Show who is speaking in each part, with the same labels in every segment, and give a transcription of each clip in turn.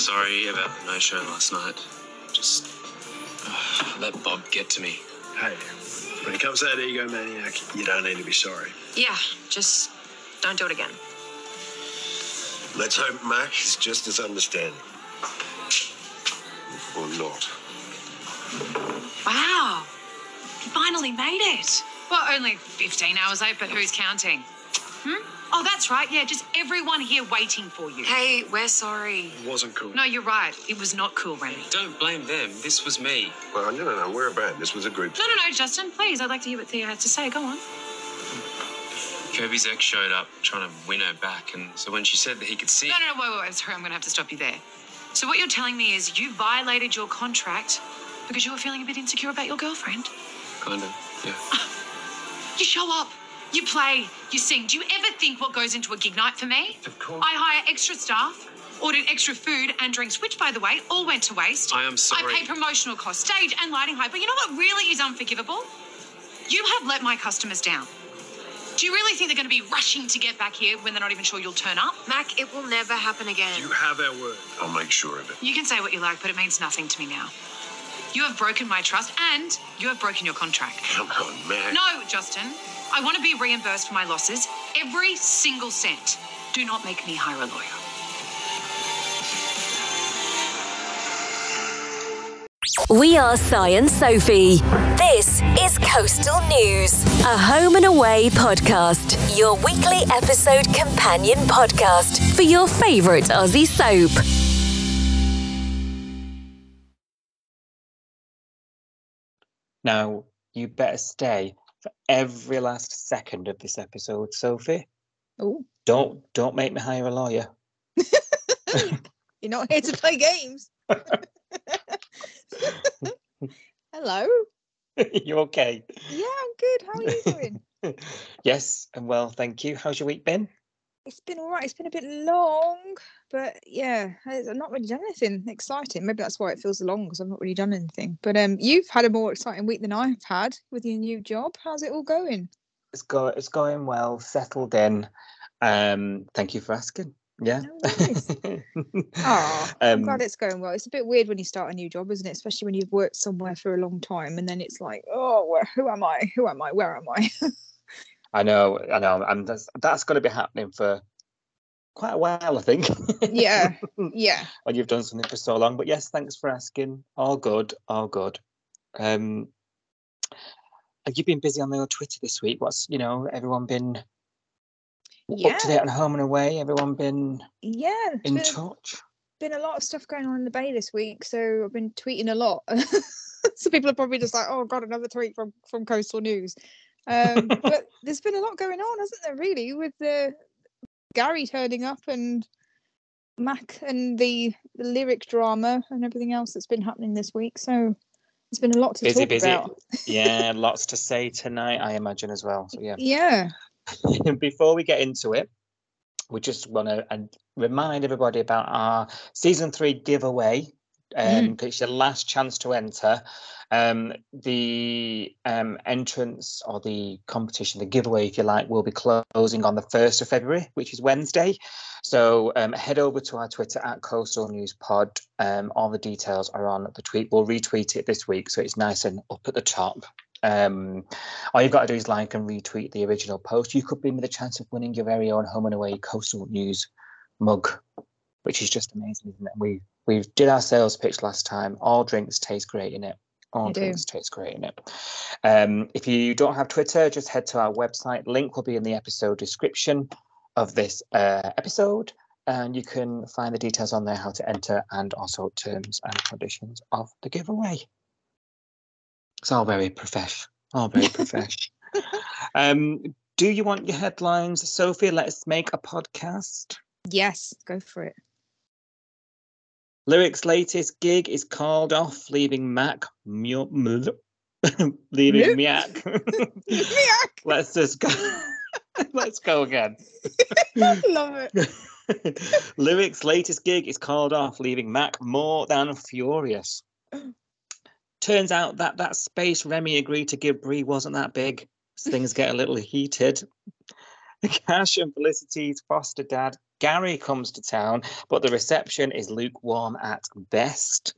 Speaker 1: sorry about the no show last night. Just uh, let Bob get to me.
Speaker 2: Hey, when it comes to that egomaniac, you don't need to be sorry.
Speaker 3: Yeah, just don't do it again.
Speaker 4: Let's hope Mac is just as understanding. Or not.
Speaker 3: Wow, you finally made it. Well, only 15 hours late, but who's counting? Hmm? Oh, that's right. Yeah, just everyone here waiting for you. Hey, we're sorry.
Speaker 2: It wasn't cool.
Speaker 3: No, you're right. It was not cool, Remy.
Speaker 1: Don't blame them. This was me.
Speaker 4: Well, no, no, no. We're a band. This was a group.
Speaker 3: No, no, no, Justin, please. I'd like to hear what Theo has to say. Go on.
Speaker 1: Kirby's ex showed up trying to win her back, and so when she said that he could see.
Speaker 3: No, no, no, wait, wait, wait. Sorry, I'm going to have to stop you there. So, what you're telling me is you violated your contract because you were feeling a bit insecure about your girlfriend?
Speaker 1: Kind of, yeah.
Speaker 3: You show up, you play, you sing. Do you ever think what goes into a gig night for me?
Speaker 1: Of course.
Speaker 3: I hire extra staff, ordered extra food and drinks, which, by the way, all went to waste.
Speaker 1: I am sorry.
Speaker 3: I pay promotional costs, stage and lighting hire. But you know what really is unforgivable? You have let my customers down. Do you really think they're going to be rushing to get back here when they're not even sure you'll turn up?
Speaker 5: Mac, it will never happen again.
Speaker 2: You have our word.
Speaker 4: I'll make sure of it.
Speaker 3: You can say what you like, but it means nothing to me now. You have broken my trust and you have broken your contract.
Speaker 4: Come on, Mac.
Speaker 3: No, Justin. I want to be reimbursed for my losses, every single cent. Do not make me hire a lawyer.
Speaker 6: We are Science Sophie. This is Coastal News, a home and away podcast, your weekly episode companion podcast for your favourite Aussie soap.
Speaker 7: Now, you better stay for every last second of this episode, Sophie.
Speaker 8: Oh,
Speaker 7: Don't don't make me hire a lawyer.
Speaker 8: you're not here to play games. Hello.
Speaker 7: you okay?
Speaker 8: Yeah, I'm good. How are you doing?
Speaker 7: yes, and well, thank you. How's your week been?
Speaker 8: It's been all right. It's been a bit long, but yeah, I've not really done anything exciting. Maybe that's why it feels long because I've not really done anything. But um, you've had a more exciting week than I've had with your new job. How's it all going?
Speaker 7: It's go it's going well, settled in. Um, thank you for asking. Yeah.
Speaker 8: Worries. Oh, I'm
Speaker 7: um,
Speaker 8: glad it's going well. It's a bit weird when you start a new job, isn't it? Especially when you've worked somewhere for a long time and then it's like, oh, who am I? Who am I? Where am I?
Speaker 7: I know, I know, and that's that's going to be happening for quite a while, I think.
Speaker 8: yeah, yeah.
Speaker 7: when you've done something for so long. But yes, thanks for asking. All good, all good. Um, have you been busy on your Twitter this week? What's you know, everyone been
Speaker 8: Yeah.
Speaker 7: up to date on home and away? Everyone been
Speaker 8: Yeah,
Speaker 7: in
Speaker 8: been,
Speaker 7: touch?
Speaker 8: been a lot of stuff going on in the bay this week, so I've been tweeting a lot. so people are probably just like, "Oh God, another tweet from from Coastal News." Um, but there's been a lot going on, hasn't there? Really, with the Gary turning up and Mac and the, the lyric drama and everything else that's been happening this week. So it's been a lot to
Speaker 7: Busy,
Speaker 8: talk
Speaker 7: busy.
Speaker 8: about.
Speaker 7: yeah, lots to say tonight, I imagine as well. So yeah.
Speaker 8: Yeah,
Speaker 7: Before we get into it, we just want to remind everybody about our season three giveaway. Um, 'cause it's your last chance to enter. Um, the um, entrance or the competition, the giveaway, if you like, will be closing on the 1st of February, which is Wednesday. So um, head over to our Twitter at Coastal News Pod. Um, all the details are on the tweet. We'll retweet it this week, so it's nice and up at the top. Um, all you've got to do is like and retweet the original post. You could be with a chance of winning your very own home and away Coastal News mug, which is just amazing, isn't it? We we did our sales pitch last time. All drinks taste great in it. All
Speaker 8: They do.
Speaker 7: drinks taste great in it. Um, if you don't have Twitter, just head to our website. Link will be in the episode description of this uh, episode, and you can find the details on there how to enter and also terms and conditions of the giveaway. It's all very profesh. All very profesh. um, do you want your headlines, Sophie? Let's make a podcast.
Speaker 8: yes, go for it.
Speaker 7: Lyric's latest gig is called off, leaving Mac mu- mu- leaving Miak.
Speaker 8: Miak!
Speaker 7: Let's just go. Let's go again.
Speaker 8: Love it.
Speaker 7: Lyric's latest gig is called off, leaving Mac more than furious. Turns out that that space Remy agreed to give Bree wasn't that big. Things get a little heated. Cash and Felicity's foster dad Gary comes to town, but the reception is lukewarm at best.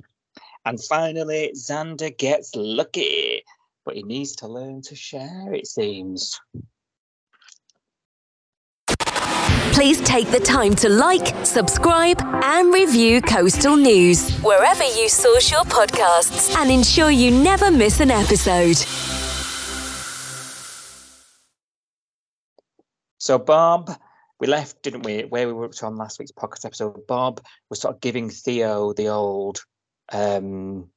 Speaker 7: And finally, Xander gets lucky, but he needs to learn to share, it seems.
Speaker 6: Please take the time to like, subscribe, and review Coastal News wherever you source your podcasts and ensure you never miss an episode.
Speaker 7: So, Bob, we left, didn't we, where we were up to on last week's podcast episode? Bob was sort of giving Theo the old um,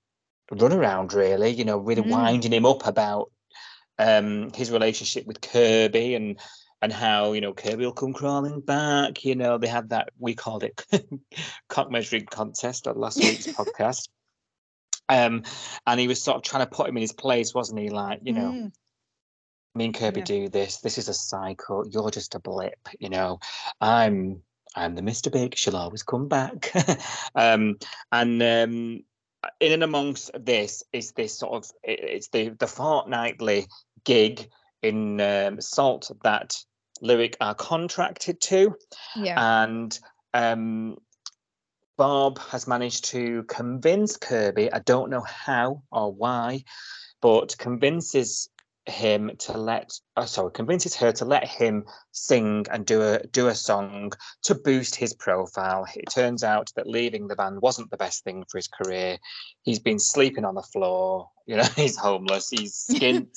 Speaker 7: runaround, really, you know, really
Speaker 8: Mm.
Speaker 7: winding him up about um, his relationship with Kirby and and how you know Kirby will come crawling back. You know, they had that we called it cock measuring contest on last week's podcast. Um, and he was sort of trying to put him in his place, wasn't he? Like, you know,
Speaker 8: Mm.
Speaker 7: Me and Kirby
Speaker 8: Yeah.
Speaker 7: do this. This is a cycle. You're just a blip. You know, I'm I'm the Mr. Big. She'll always come back. um, and um, in and amongst this is this sort of it- it's the the fortnightly gig in um, Salt that Lyric are contracted to,
Speaker 8: Yeah.
Speaker 7: and um, Bob has managed to convince Kirby. I don't know how or why, but convinces him to let oh sorry convinces her to let him sing and do a do a song to boost his profile. It turns out that leaving the band wasn't the best thing for his career. He's been sleeping on the floor you know he's homeless he's skint.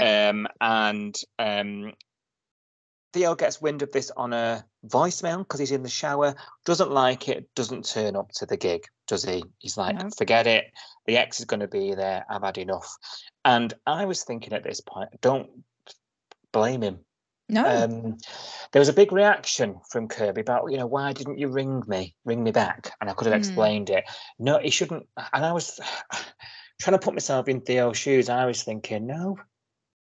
Speaker 7: Um and um Theo gets wind of this on a voicemail because he's in the shower, doesn't like it, doesn't turn up to the gig, does he? He's like,
Speaker 8: No.
Speaker 7: forget it. The ex is going to be there. I've had enough. And I was thinking at this point, don't blame him.
Speaker 8: No.
Speaker 7: Um, there was a big reaction from Kirby about, you know, why didn't you ring me, ring me back? And I could have
Speaker 8: Hmm.
Speaker 7: explained it. No, he shouldn't. And I was trying to put myself in Theo's shoes. I was thinking, no,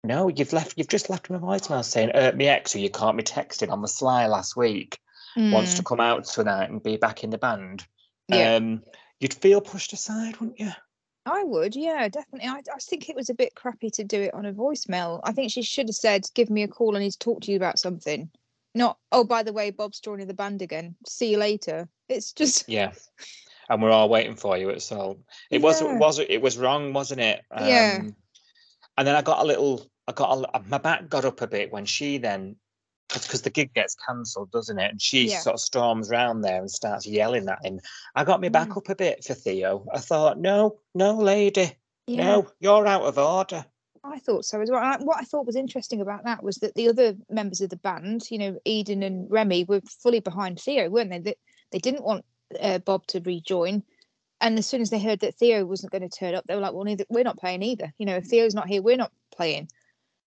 Speaker 7: no, you've left. You've just left him a voicemail saying, uh, "Me ex, who you caught me texting on the sly last week, wants to
Speaker 8: Mm.
Speaker 7: come out tonight and be back in the band."
Speaker 8: Yeah.
Speaker 7: Um, you'd feel pushed aside, wouldn't you?
Speaker 8: I would, yeah, definitely. I, I think it was a bit crappy to do it on a voicemail. I think she should have said, "Give me a call. I need to talk to you about something." Not, "Oh, by the way, Bob's joining the band again. See you later." It's just,
Speaker 7: Yeah. And we're all waiting for you at Salt. It was
Speaker 8: Yeah.
Speaker 7: it was it was wrong, wasn't it?
Speaker 8: Yeah.
Speaker 7: Um, And then I got a little. I got a, my back got up a bit when she then, because the gig gets cancelled, doesn't it? And she
Speaker 8: Yeah.
Speaker 7: sort of storms round there and starts yelling at him. I got me back
Speaker 8: Mm.
Speaker 7: up a bit for Theo. I thought, no, no, lady,
Speaker 8: yeah.
Speaker 7: no, you're out of order.
Speaker 8: I thought so as well. I- what I thought was interesting about that was that the other members of the band, you know, Eden and Remy, were fully behind Theo, weren't they? They, they didn't want uh, Bob to rejoin. And as soon as they heard that Theo wasn't going to turn up, they were like, well, neither, we're not playing either. You know, if Theo's not here, we're not playing.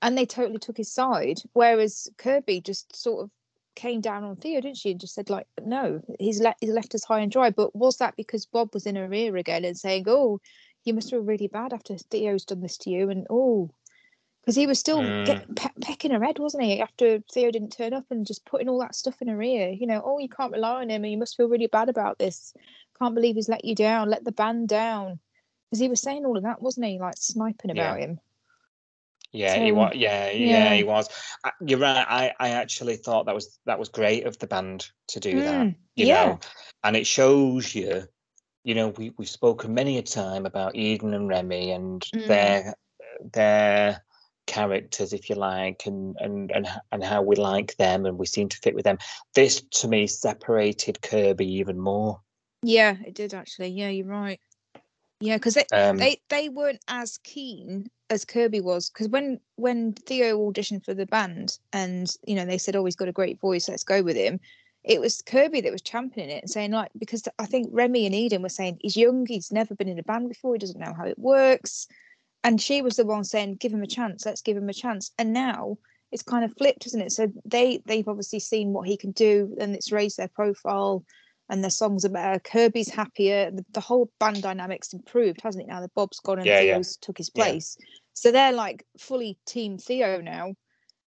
Speaker 8: And they totally took his side. Whereas Kirby just sort of came down on Theo, didn't she? And just said, like, no, he's, let he's left us high and dry. But was that because Bob was in her ear again and saying, oh, you must feel really bad after Theo's done this to you? And oh, because he was still mm. get, pe- pecking her head, wasn't he? After Theo didn't turn up and just putting all that stuff in her ear, you know, oh, you can't rely on him, and you must feel really bad about this. Can't believe he's let you down, let the band down, because he was saying all of that, wasn't he? Like sniping
Speaker 7: Yeah.
Speaker 8: about him.
Speaker 7: Yeah, he was. Yeah, yeah,
Speaker 8: yeah.
Speaker 7: he was. I- You're right. I, I actually thought that was that was great of the band to do that.
Speaker 8: Mm,
Speaker 7: You
Speaker 8: yeah.
Speaker 7: know, and it shows you. You know, we we've spoken many a time about Eden and Remy and
Speaker 8: Mm.
Speaker 7: their their characters, if you like, and and and and how we like them and we seem to fit with them. This to me separated Kirby even more.
Speaker 8: Yeah, it did actually. Yeah, you're right. Yeah, because they,
Speaker 7: Um,
Speaker 8: they they weren't as keen as Kirby was. Because when when Theo auditioned for the band, and you know they said, "Oh, he's got a great voice. Let's go with him." It was Kirby that was championing it and saying, like, because I think Remy and Eden were saying he's young, he's never been in a band before, he doesn't know how it works, and she was the one saying, "Give him a chance. Let's give him a chance." And now it's kind of flipped, isn't it? So they they've obviously seen what he can do, and it's raised their profile and the songs are better. Kirby's happier. The, the whole band dynamics improved, hasn't it? Now that Bob's gone and
Speaker 7: Yeah, yeah.
Speaker 8: Theo's took his
Speaker 7: Yeah.
Speaker 8: place, so they're like fully Team Theo now.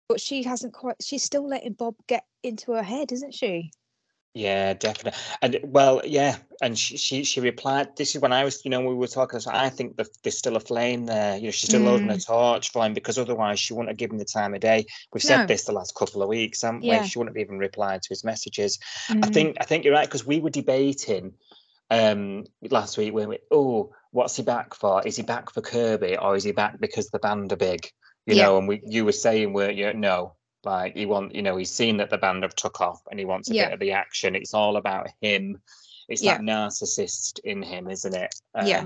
Speaker 8: But she hasn't quite. She's still letting Bob get into her head, isn't she?
Speaker 7: Yeah, definitely. And well, yeah, and she, she she replied. This is when I was, you know, we were talking. So I think that there's still a flame there. You know, she's still mm. holding a mm. torch for him because otherwise she wouldn't have given the time of day. We've said no. this the last couple of weeks, haven't yeah. we? She wouldn't have even replied to his messages. Mm. I think I think you're right because we were debating um last week when we oh what's he back for? Is he back for Kirby or is he back because the band are big? You yeah. know, and we you were saying weren't you? No, like he want, you know, he's seen that the band have took off and he wants a yeah. bit of the action. It's all about him. It's yeah. that narcissist in him, isn't it? Um, yeah.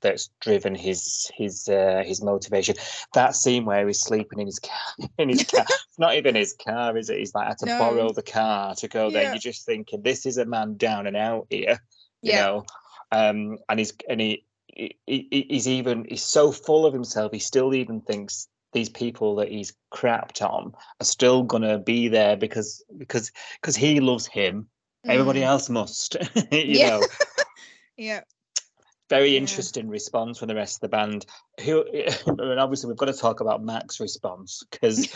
Speaker 7: That's driven his his uh, his motivation. That scene where he's sleeping in his car, in his car, it's not even his car, is it? He's like I had to no. borrow the car to go yeah. there. You're just thinking, this is a man down and out here, you yeah. know. Um, and he's and he, he he's even he's so full of himself. He still even thinks these people that he's crapped on are still gonna be there because because because he loves him. Mm. Everybody else must, you
Speaker 8: yeah.
Speaker 7: know.
Speaker 8: yeah.
Speaker 7: Very yeah. interesting response from the rest of the band. Who, and obviously, we've got to talk about Mac's response because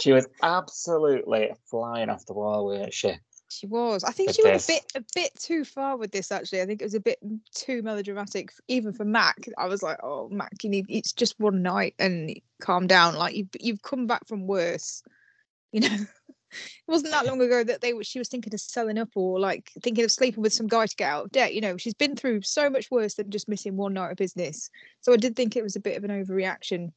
Speaker 7: she was absolutely flying off the wall, weren't she?
Speaker 8: She was. I think she went a bit a bit too far with this. Actually, I think it was a bit too melodramatic, even for Mac. I was like, "Oh, Mac, you need. It's just one night, and calm down. Like you've you've come back from worse. You know, it wasn't that long ago that they were. She was thinking of selling up or like thinking of sleeping with some guy to get out of debt. You know, she's been through so much worse than just missing one night of business. So I did think it was a bit of an overreaction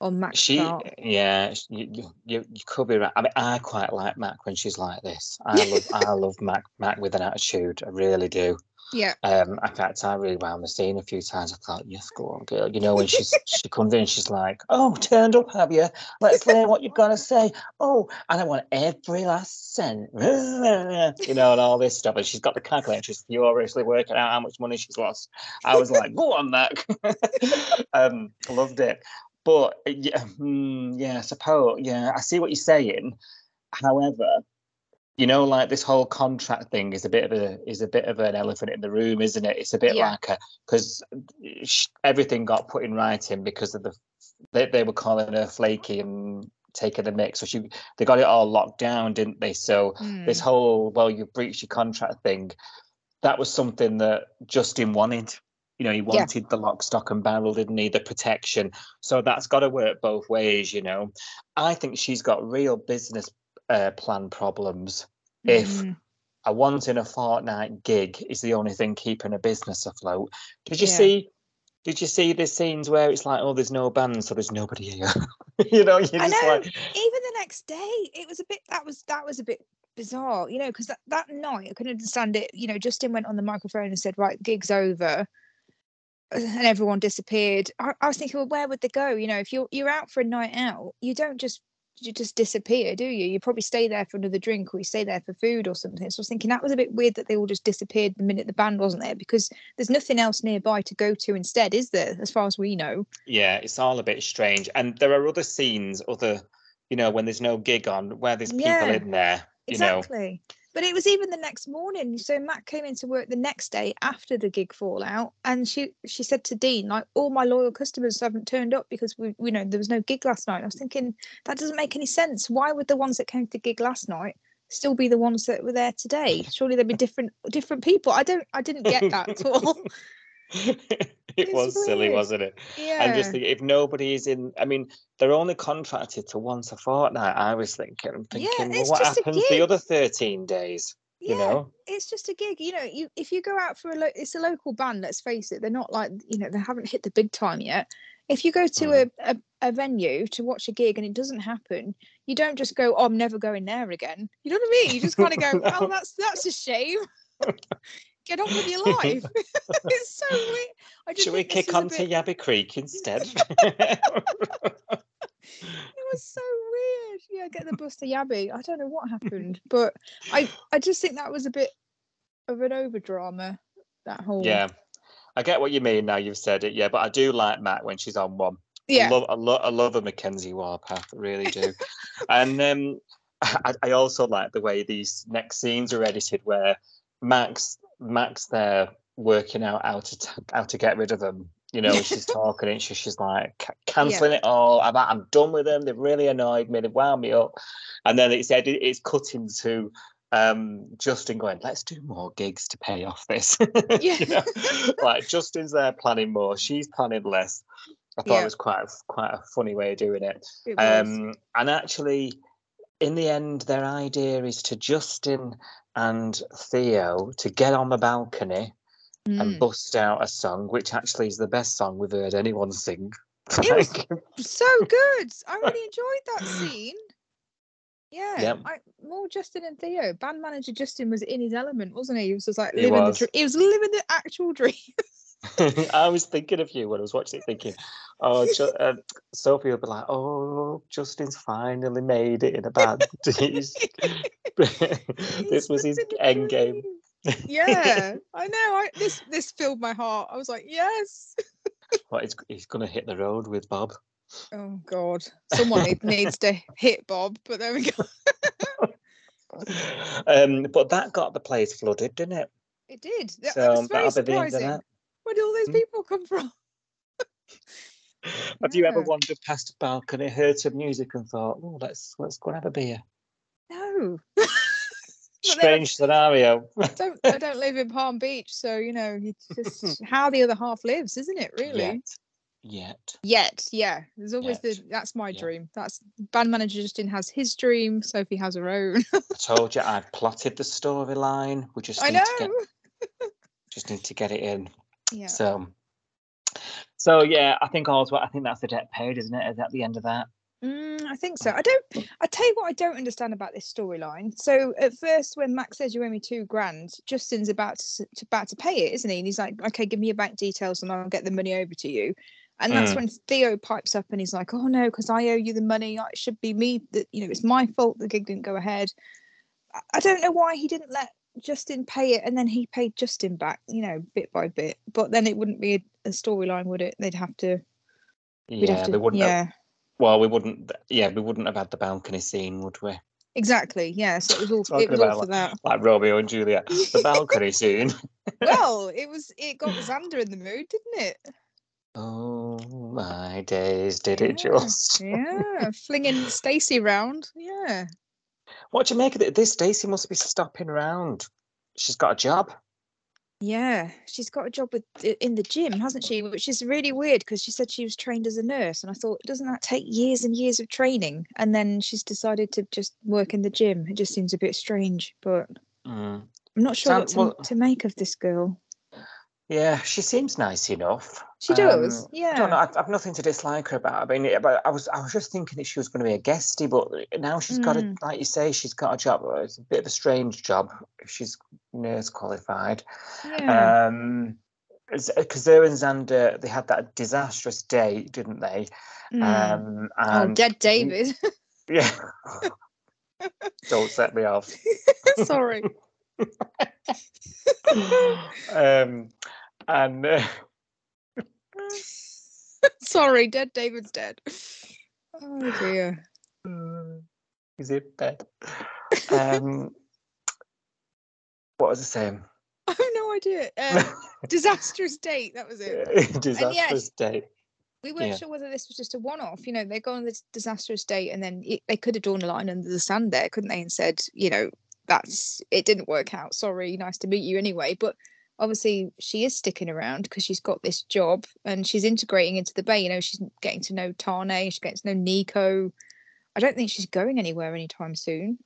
Speaker 8: on Mac.
Speaker 7: She, yeah, you, you, you could be right. I mean, I quite like Mac when she's like this. I love, I love Mac, Mac with an attitude. I really do.
Speaker 8: Yeah.
Speaker 7: Um, in fact, I really wound the scene a few times. I thought, yes, go on, girl. You know, when she's she comes in, she's like, "Oh, turned up, have you? Let's hear what you've got to say." Oh, and I want every last cent. you know, and all this stuff. And she's got the calculator. She's furiously working out how much money she's lost. I was like, "Go on, Mac." um, loved it. But yeah, mm, yeah, I suppose. Yeah, I see what you're saying. However, you know, like this whole contract thing is a bit of a is a bit of an elephant in the room, isn't it? It's a bit yeah. like a because everything got put in writing because of the they, they were calling her flaky and taking the mix. So she they got it all locked down, didn't they? So mm. this whole well, you breached your contract thing, that was something that Justin wanted. You know, he wanted yeah. the lock, stock, and barrel, didn't he? The protection. So that's got to work both ways, you know. I think she's got real business uh, plan problems mm. if a once in a fortnight gig is the only thing keeping a business afloat. Did you yeah. see? Did you see the scenes where it's like, oh, there's no band, so there's nobody here? you know,
Speaker 8: I
Speaker 7: know.
Speaker 8: Like... Even the next day, it was a bit. That was that was a bit bizarre, you know, because that, that night I couldn't understand it. You know, Justin went on the microphone and said, right, gig's over and everyone disappeared. I, I, was thinking, well, where would they go? You know, if you're you're out for a night out, you don't just you just disappear, do you? You probably stay there for another drink or you stay there for food or something. So I was thinking that was a bit weird that they all just disappeared the minute the band wasn't there because there's nothing else nearby to go to instead, is there? As far as we know.
Speaker 7: Yeah, it's all a bit strange. And there are other scenes, other, you know, when there's no gig on, where there's people yeah, in there. You
Speaker 8: exactly.
Speaker 7: Know
Speaker 8: but it was even the next morning. So Mac came into work the next day after the gig fallout, and she she said to Dean, like, all my loyal customers haven't turned up because we, you know, there was no gig last night. I was thinking that doesn't make any sense. Why would the ones that came to the gig last night still be the ones that were there today? Surely there'd be different different people. I don't, I didn't get that at all.
Speaker 7: it was weird. silly, wasn't it?
Speaker 8: Yeah.
Speaker 7: And just think, if nobody is in, I mean, they're only contracted to once a fortnight. I was thinking, I'm thinking, yeah, well, what happens the other 13 days?
Speaker 8: Yeah,
Speaker 7: you know,
Speaker 8: it's just a gig. You know, you if you go out for a, lo- it's a local band. Let's face it, they're not like you know they haven't hit the big time yet. If you go to mm. a, a, a venue to watch a gig and it doesn't happen, you don't just go, "Oh, I'm never going there again." You know what I mean? You just kind of go, "Oh, that's that's a shame." get on with your life. it's so weird. I
Speaker 7: just Should we kick on bit... to Yabby Creek instead?
Speaker 8: it was so weird. Yeah, get the bus to Yabby. I don't know what happened, but I I just think that was a bit of an over drama. That whole
Speaker 7: yeah. I get what you mean now. You've said it, yeah. But I do like Mac when she's on one.
Speaker 8: Yeah,
Speaker 7: I love, I love, I love a Mackenzie Warpath, I really do. and um, I, I also like the way these next scenes are edited, where Max Max there working out how to t- how to get rid of them. You know, she's talking and she, she's like cancelling yeah. it all. I'm I'm done with them. They've really annoyed me. They've wound me up. And then it's said it's cutting to um, Justin going, let's do more gigs to pay off this.
Speaker 8: Yeah.
Speaker 7: You know, like Justin's there planning more, she's planning less. I thought
Speaker 8: Yeah.
Speaker 7: it was quite a, quite a funny way of doing it.
Speaker 8: It.
Speaker 7: Um, and actually, in the end, their idea is to Justin and Theo to get on the balcony and
Speaker 8: Mm.
Speaker 7: bust out a song, which actually is the best song we've heard anyone sing.
Speaker 8: It was so good. I really enjoyed that scene. Yeah,
Speaker 7: Yep.
Speaker 8: I, more Justin and Theo. Band manager Justin was in his element, wasn't he? He was just like living
Speaker 7: was.
Speaker 8: the dream. He was living the actual dream.
Speaker 7: I was thinking of you when I was watching it, thinking, oh, Ju- uh, Sophie will be like, oh, Justin's finally made it in a band. This was his end game.
Speaker 8: Yeah, I know. I this this filled my heart. I was like, yes.
Speaker 7: What he's, he's going to hit the road with Bob.
Speaker 8: Oh God, someone needs to hit Bob. But there we go.
Speaker 7: um, but that got the place flooded, didn't it?
Speaker 8: It did. That,
Speaker 7: So
Speaker 8: was very
Speaker 7: that'll be the end of
Speaker 8: surprising. Did all those
Speaker 7: Hmm.
Speaker 8: people come from?
Speaker 7: Have you ever wandered past a balcony, heard some music, and thought, "Oh, let's let's go and have a beer"?
Speaker 8: No. I
Speaker 7: Strange scenario.
Speaker 8: don't I don't live in Palm Beach, so you know, it's just how the other half lives, isn't it? Really?
Speaker 7: Yet, yet.
Speaker 8: Yet, yeah. There's always the that's my dream. That's band manager Justin has his dream. Sophie has her own.
Speaker 7: I told you I'd plotted the storyline. We just
Speaker 8: I
Speaker 7: need to
Speaker 8: know.
Speaker 7: get just need to get it in.
Speaker 8: Yeah.
Speaker 7: So, so yeah, I think all's well. I think that's the debt paid, isn't it? Is that the end of that?
Speaker 8: Mm, I think so. I don't. I tell you what, I don't understand about this storyline. So at first, when Max says you owe me two grand, Justin's about to, to about to pay it, isn't he? And he's like, "Okay, give me your bank details, and I'll get the money over to you." And that's
Speaker 7: Mm.
Speaker 8: when Theo pipes up and he's like, "Oh no, because I owe you the money. It should be me. That you know, it's my fault the gig didn't go ahead." I don't know why he didn't let Justin pay it, and then he paid Justin back, you know, bit by bit. But then it wouldn't be a, a storyline, would it? They'd have to.
Speaker 7: Yeah,
Speaker 8: have to.
Speaker 7: we wouldn't.
Speaker 8: yeah.
Speaker 7: Have, well, we wouldn't. Yeah, we wouldn't have had the balcony scene, would we?
Speaker 8: Exactly. Yeah. So it was all.
Speaker 7: Talking
Speaker 8: it was all for that.
Speaker 7: Like Romeo and Juliet, the balcony scene.
Speaker 8: Well, it was. It got Xander in the mood, didn't it?
Speaker 7: Oh my days, did it
Speaker 8: Yeah,
Speaker 7: just?
Speaker 8: Yeah, flinging Stacy round. Yeah.
Speaker 7: What do you make of it? This Stacey must be stopping around. She's got a job.
Speaker 8: Yeah, she's got a job with in the gym, hasn't she? Which is really weird because she said she was trained as a nurse, and I thought, doesn't that take years and years of training? And then she's decided to just work in the gym. It just seems a bit strange, but
Speaker 7: Mm.
Speaker 8: I'm not sure what to,
Speaker 7: well-
Speaker 8: to make of this girl.
Speaker 7: Yeah, she seems nice enough.
Speaker 8: She does,
Speaker 7: Um, I don't know.
Speaker 8: yeah.
Speaker 7: I've, I've nothing to dislike her about. I mean, but I was I was just thinking that she was going to be a guestie, but now she's got a
Speaker 8: Mm.
Speaker 7: like you say, she's got a job. uh, It's a bit of a strange job if she's nurse qualified.
Speaker 8: Yeah.
Speaker 7: Um, because her and Xander they had that disastrous date, didn't they?
Speaker 8: Mm.
Speaker 7: Um,
Speaker 8: oh,
Speaker 7: and
Speaker 8: dead David.
Speaker 7: Yeah. Don't set me off.
Speaker 8: Sorry.
Speaker 7: um, and uh,
Speaker 8: Sorry, dead David's dead. Oh dear.
Speaker 7: is it bed? Um, what was I saying?
Speaker 8: I have no idea. Um, disastrous date. That was it.
Speaker 7: disastrous date.
Speaker 8: We weren't
Speaker 7: Yeah.
Speaker 8: sure whether this was just a one-off. You know, they go on this disastrous date, and then it, they could have drawn a line under the sand there, couldn't they? And said, you know, that's it didn't work out. Sorry, nice to meet you anyway. But obviously, she is sticking around because she's got this job and she's integrating into the bay. You know, she's getting to know Tane. She's getting to know Nico. I don't think she's going anywhere anytime soon.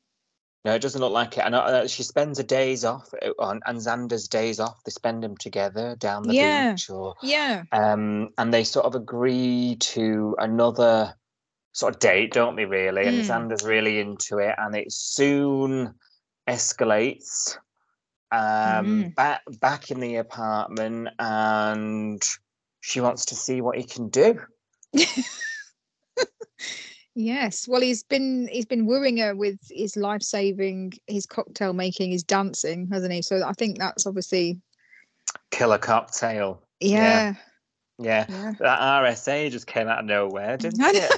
Speaker 7: No, it doesn't look like it. And uh, she spends her days off uh, on and Xander's days off. They spend them together down the
Speaker 8: Yeah.
Speaker 7: beach, or
Speaker 8: Yeah.
Speaker 7: um, and they sort of agree to another sort of date, don't they? Really, and
Speaker 8: Mm.
Speaker 7: Xander's really into it, and it's soon escalates. Um,
Speaker 8: Mhm.
Speaker 7: back back in the apartment, and she wants to see what he can do.
Speaker 8: Yes. Well, he's been he's been wooing her with his life saving, his cocktail making, his dancing, hasn't he? So I think that's obviously
Speaker 7: Killer cocktail.
Speaker 8: yeah.
Speaker 7: Yeah,
Speaker 8: Yeah.
Speaker 7: that RSA just came out of nowhere, didn't it?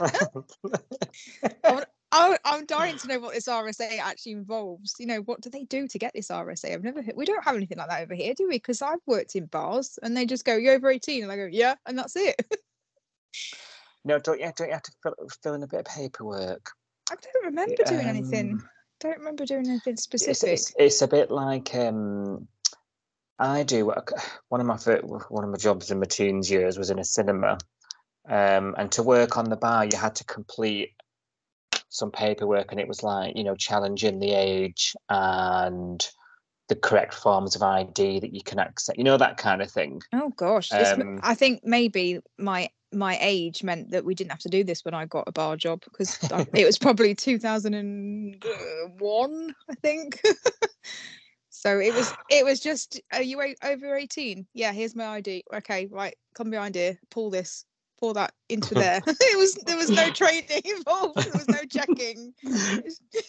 Speaker 8: I, I'm dying to know what this RSA actually involves. You know, what do they do to get this RSA? I've never heard, we don't have anything like that over here, do we? Because I've worked in bars and they just go, You're over 18. And I go, Yeah, and that's it.
Speaker 7: no, don't you, don't you have to fill, fill in a bit of paperwork?
Speaker 8: I don't remember doing anything.
Speaker 7: Um,
Speaker 8: don't remember doing anything specific.
Speaker 7: it's, it's a bit like um, I do. One of my one of my jobs in my teens years was in a cinema, um, and to work on the bar, you had to complete some paperwork, and it was like you know challenging the age and the correct forms of ID that you can accept. You know that kind of thing.
Speaker 8: Oh gosh,
Speaker 7: Um,
Speaker 8: I think maybe my my age meant that we didn't have to do this when I got a bar job because it was probably 2001, I think. so it was it was just are you over 18? Yeah, here's my ID. Okay, right, come behind here, pull this, pull that into there. it was there was no training involved. There was no checking.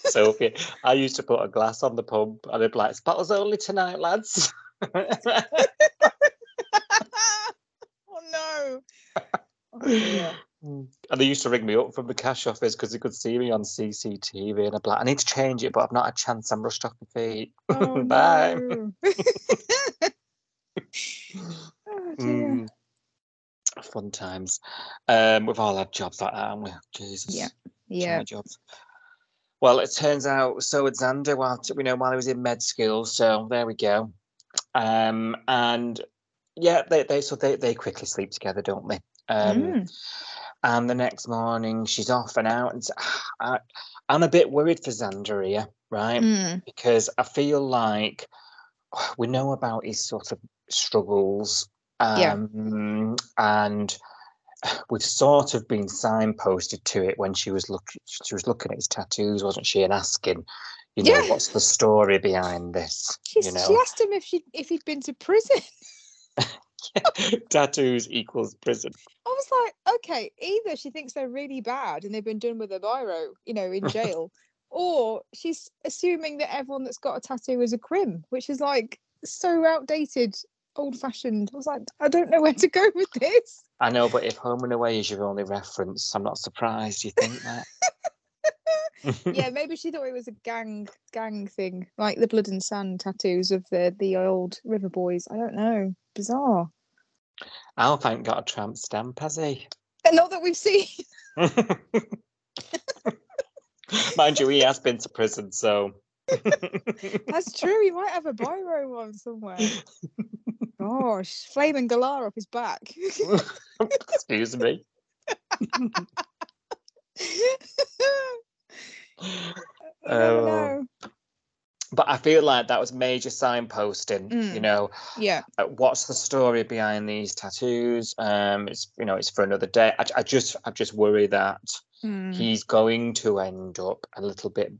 Speaker 7: Sophie, I used to put a glass on the pump, and I'd be like, "Bottles only tonight, lads."
Speaker 8: oh no. Oh.
Speaker 7: And they used to ring me up from the cash office because they could see me on CCTV, and I'd be like, I need to change it, but I've not had a chance. I'm rushed off my feet.
Speaker 8: Oh,
Speaker 7: Bye.
Speaker 8: oh dear.
Speaker 7: Mm. Fun times. Um, we've all had jobs like that, haven't we? Jesus.
Speaker 8: Yeah. Yeah.
Speaker 7: jobs. Well, it turns out so had Xander while we know while he was in med school. So there we go. Um, and yeah, they, they so they, they quickly sleep together, don't they? Um,
Speaker 8: Mm.
Speaker 7: and the next morning she's off and out, and I, am a bit worried for Xander here, right?
Speaker 8: Mm.
Speaker 7: Because I feel like we know about his sort of struggles,
Speaker 8: Yeah.
Speaker 7: um, and we've sort of been signposted to it when she was looking. She was looking at his tattoos, wasn't she, and asking, you know,
Speaker 8: Yeah.
Speaker 7: what's the story behind this?
Speaker 8: She's,
Speaker 7: you
Speaker 8: She asked him if she if he'd been to prison.
Speaker 7: tattoos equals prison.
Speaker 8: I was like, okay, either she thinks they're really bad and they've been done with a biro, you know, in jail, or she's assuming that everyone that's got a tattoo is a crim, which is like so outdated, old fashioned. I was like, I don't know where to go with this.
Speaker 7: I know, but if Home and Away is your only reference, I'm not surprised. You think that?
Speaker 8: yeah, maybe she thought it was a gang gang thing, like the blood and sand tattoos of the the old river boys. I don't know. Bizarre.
Speaker 7: Oh, Alf ain't got a tramp stamp, has he?
Speaker 8: And not that we've seen.
Speaker 7: Mind you, he has been to prison, so.
Speaker 8: That's true. He might have a biro one somewhere. Gosh, flaming galah up his back.
Speaker 7: Excuse me. Oh.
Speaker 8: know.
Speaker 7: But I feel like that was major signposting. You
Speaker 8: Mm.
Speaker 7: know,
Speaker 8: Yeah.
Speaker 7: uh, what's the story behind these tattoos? Um, it's you know, it's for another day. I, I just, I just worry that
Speaker 8: Mm.
Speaker 7: he's going to end up a little bit,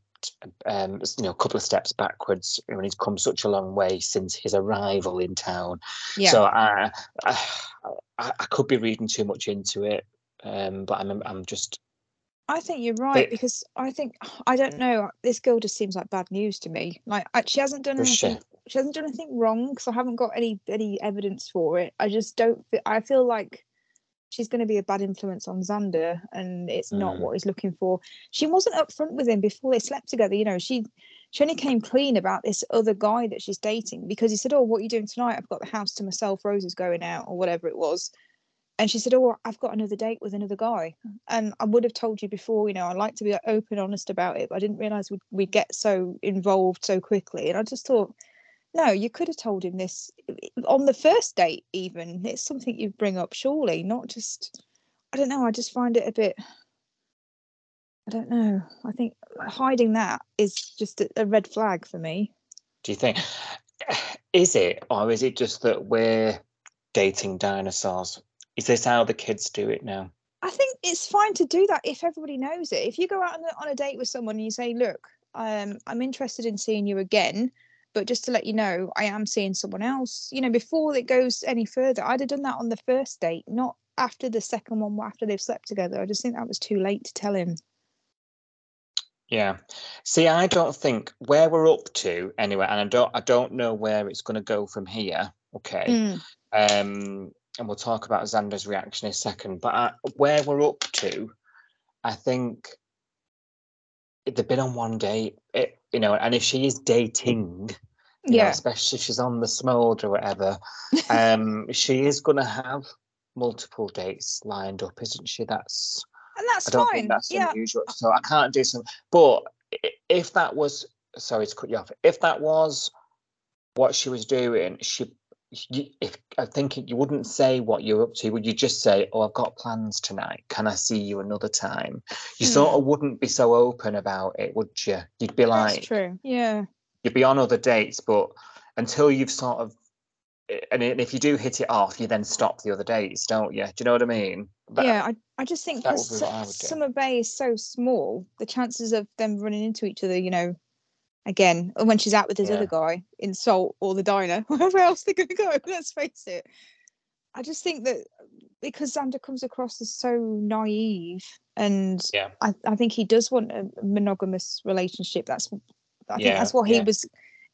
Speaker 7: um, you know, a couple of steps backwards when he's come such a long way since his arrival in town.
Speaker 8: Yeah.
Speaker 7: So I, I, I, could be reading too much into it, um, but I'm, I'm just
Speaker 8: I think you're right
Speaker 7: But-
Speaker 8: because I think I don't know. This girl just seems like bad news to me. Like she hasn't done
Speaker 7: Does she?
Speaker 8: anything. She hasn't done anything wrong because I haven't got any any evidence for it. I just don't. fe- I feel like she's going to be a bad influence on Xander, and it's not
Speaker 7: Mm.
Speaker 8: what he's looking for. She wasn't upfront with him before they slept together. You know, she she only came clean about this other guy that she's dating because he said, "Oh, what are you doing tonight? I've got the house to myself. Rose is going out, or whatever it was." And she said, "Oh, I've got another date with another guy." And I would have told you before. You know, I like to be open, honest about it, but I didn't realize we'd, we'd get so involved so quickly. And I just thought, no, you could have told him this on the first date. Even it's something you bring up, surely, not just. I don't know. I just find it a bit. I don't know. I think hiding that is just a, a red flag for me.
Speaker 7: Do you think is it, or is it just that we're dating dinosaurs? Is this how the kids do it now?
Speaker 8: I think it's fine to do that if everybody knows it. If you go out on a, on a date with someone and you say, "Look, um, I'm interested in seeing you again," but just to let you know, I am seeing someone else. You know, before it goes any further, I'd have done that on the first date, not after the second one, after they've slept together. I just think that was too late to tell him.
Speaker 7: Yeah. See, I don't think where we're up to anyway, and I don't, I don't know where it's going to go from here. Okay.
Speaker 8: Mm,
Speaker 7: Um, and we'll talk about Xander's reaction in a second. But I, where we're up to, I think they've been on one date. It, you know, and if she is dating, you know,
Speaker 8: yeah,
Speaker 7: especially if she's on the smold or whatever, um, she is going to have multiple dates lined up, isn't she? That's
Speaker 8: and that's fine.
Speaker 7: that's
Speaker 8: yeah,
Speaker 7: unusual. So I can't do some, but if that was sorry to cut you off, if that was what she was doing, she you, if I think you wouldn't say what you're up to, would you just say, "Oh, I've got plans tonight. Can I see you another time?" You hmm. sort of wouldn't be so open about it, would you? You'd be like,
Speaker 8: That's true. Yeah.
Speaker 7: you'd be on other dates, but until you've sort of eh, and if you do hit it off, you then stop the other dates, don't you? Do you know what I mean? That-
Speaker 8: yeah, I, I just think because
Speaker 7: be what I would do.
Speaker 8: Summer Bay is so small, the chances of them running into each other, you know, again, and when she's out with this
Speaker 7: Yeah.
Speaker 8: other guy in Salt or the diner, wherever else they're going to go, let's face it. I just think that because Xander comes across as so naive, and
Speaker 7: Yeah.
Speaker 8: I, I think he does want a monogamous relationship. That's I think
Speaker 7: Yeah,
Speaker 8: that's what he
Speaker 7: yeah.
Speaker 8: was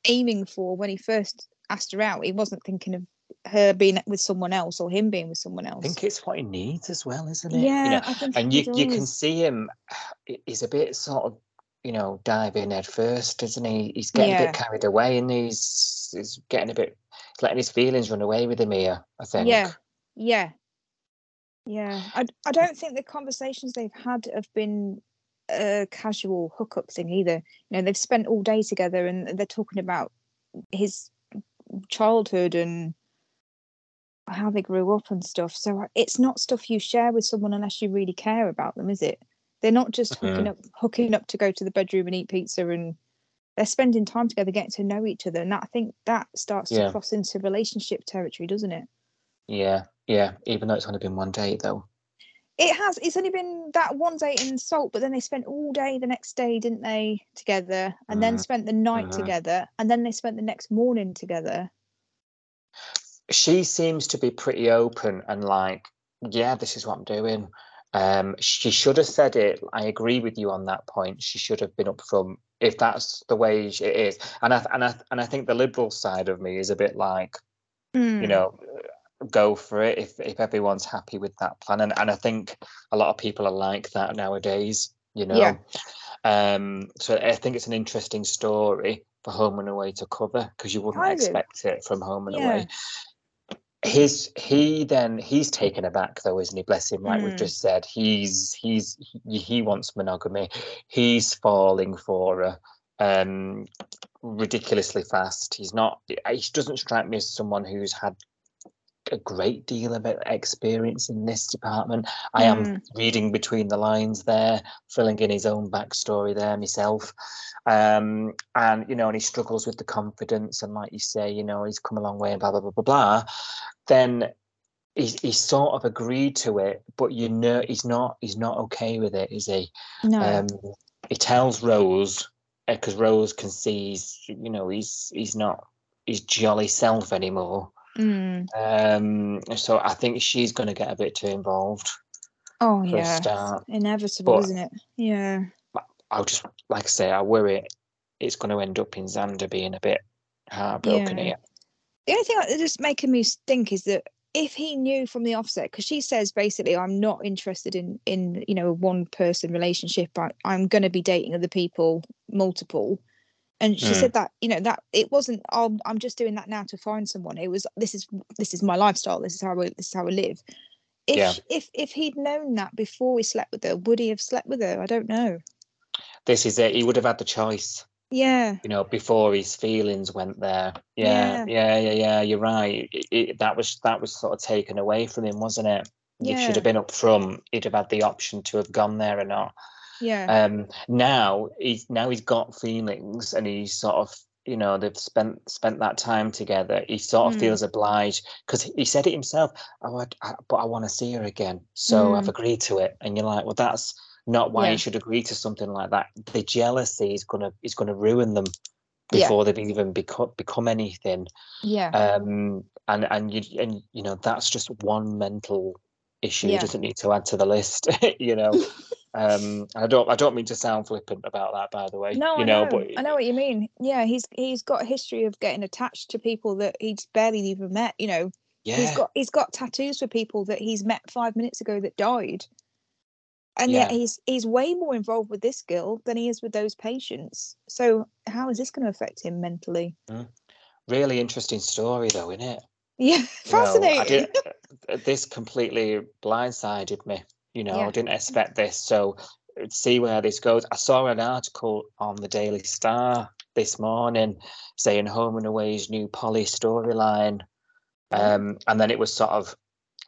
Speaker 8: aiming for when he first asked her out. He wasn't thinking of her being with someone else or him being with someone else.
Speaker 7: I think it's what he needs as well, isn't it?
Speaker 8: Yeah,
Speaker 7: You know, and you you can see him. he- He's a bit sort of you know dive in head first, isn't he? He's getting a bit carried away, and he's he's getting a bit letting his feelings run away with him here. I think.
Speaker 8: Yeah, yeah, yeah. I, I don't think the conversations they've had have been a casual hookup thing either. You know, they've spent all day together and they're talking about his childhood and how they grew up and stuff. So uh, it's not stuff you share with someone unless you really care about them, is it? They're not just hooking up hooking up to go to the bedroom and eat pizza and they're spending time together getting to know each other and that, I think that starts
Speaker 7: Yeah.
Speaker 8: to cross into relationship territory, doesn't it?
Speaker 7: Yeah, yeah. Even though it's only been one date, though.
Speaker 8: It has. It's only been that one date in Salt, but then they spent all day the next day, didn't they, together, and then
Speaker 7: Mhm,
Speaker 8: spent the night
Speaker 7: mhm.
Speaker 8: together, and then they spent the next morning together.
Speaker 7: She seems to be pretty open and like, yeah, this is what I'm doing. Um, she should have said it. I agree with you on that point. She should have been upfront if that's the way it is. And I and I and I think the liberal side of me is a bit like,
Speaker 8: Hmm.
Speaker 7: you know, go for it if if everyone's happy with that plan. And and I think a lot of people are like that nowadays. You know.
Speaker 8: Yeah.
Speaker 7: Um. So I think it's an interesting story for Home and Away to cover because you wouldn't expect it from Home and
Speaker 8: Yeah.
Speaker 7: Away. His he then he's taken aback though, isn't he? Bless him. Like we've
Speaker 8: Mm.
Speaker 7: just said, he's he's he, he wants monogamy. He's falling for her. Um, ridiculously fast. He's not. He doesn't strike me as someone who's had a great deal of experience in this department. I am reading between the lines there, filling in his own backstory there myself. Um, and you know, and he struggles with the confidence, and like you say, you know, he's come a long way, and blah blah blah blah blah. Then he's he's sort of agreed to it, but you know, he's not he's not okay with it, is he?
Speaker 8: No.
Speaker 7: Um, he tells Rose because Rose can see he's you know he's he's not his jolly self anymore.
Speaker 8: Mm.
Speaker 7: Um, so I think she's going to get a bit too involved
Speaker 8: Oh yeah. Inevitable,
Speaker 7: But-
Speaker 8: isn't it? Yeah.
Speaker 7: I'll just like I say, I worry it's going to end up in Xander being a bit heartbroken
Speaker 8: Yeah.
Speaker 7: here.
Speaker 8: The only thing that's just making me think is that if he knew from the offset, because she says basically, I'm not interested in in you know a one person relationship. I, I'm going to be dating other people, multiple. And she
Speaker 7: Mm.
Speaker 8: said that you know that it wasn't. Oh, I'm just doing that now to find someone. It was this is this is my lifestyle. This is how I this is how I live. If
Speaker 7: Yeah.
Speaker 8: if if he'd known that before he slept with her, would he have slept with her? I don't know.
Speaker 7: This is it. He would have had the choice,
Speaker 8: Yeah.
Speaker 7: you know, before his feelings went there. Yeah, yeah, yeah, yeah. you're right. It, it, that was that was sort of taken away from him, wasn't it? You
Speaker 8: Yeah.
Speaker 7: should have been up front. He'd have had the option to have gone there or not.
Speaker 8: Yeah.
Speaker 7: Um, now he's now he's got feelings, and he's sort of you know they've spent spent that time together. He sort of
Speaker 8: Mm.
Speaker 7: feels obliged because he said it himself. Oh, I, I, but I want to see her again, so I've
Speaker 8: Mm.
Speaker 7: agreed to it. And you're like, well, that's not why
Speaker 8: Yeah.
Speaker 7: you should agree to something like that. The jealousy is gonna is gonna ruin them
Speaker 8: Yeah.
Speaker 7: before they've even become become anything.
Speaker 8: yeah.
Speaker 7: Um, and and you and you know that's just one mental issue.
Speaker 8: Yeah.
Speaker 7: Doesn't need to add to the list. you know. Um, I don't. I don't mean to sound flippant about that, by the way.
Speaker 8: No,
Speaker 7: you
Speaker 8: I
Speaker 7: know,
Speaker 8: know.
Speaker 7: but
Speaker 8: I know what you mean. Yeah, he's he's got a history of getting attached to people that he's barely even met. You know,
Speaker 7: yeah,
Speaker 8: he's got he's got tattoos for people that he's met five minutes ago that died, and yet he's he's way more involved with this girl than he is with those patients. So how is this going to affect him mentally?
Speaker 7: really interesting story, though, isn't it?
Speaker 8: Yeah,
Speaker 7: know,
Speaker 8: fascinating.
Speaker 7: I did, uh, this completely blindsided me. You know,
Speaker 8: Yeah.
Speaker 7: I didn't expect this. So see where this goes. I saw an article on the Daily Star this morning saying Home and Away's new poly storyline. Um, and then it was sort of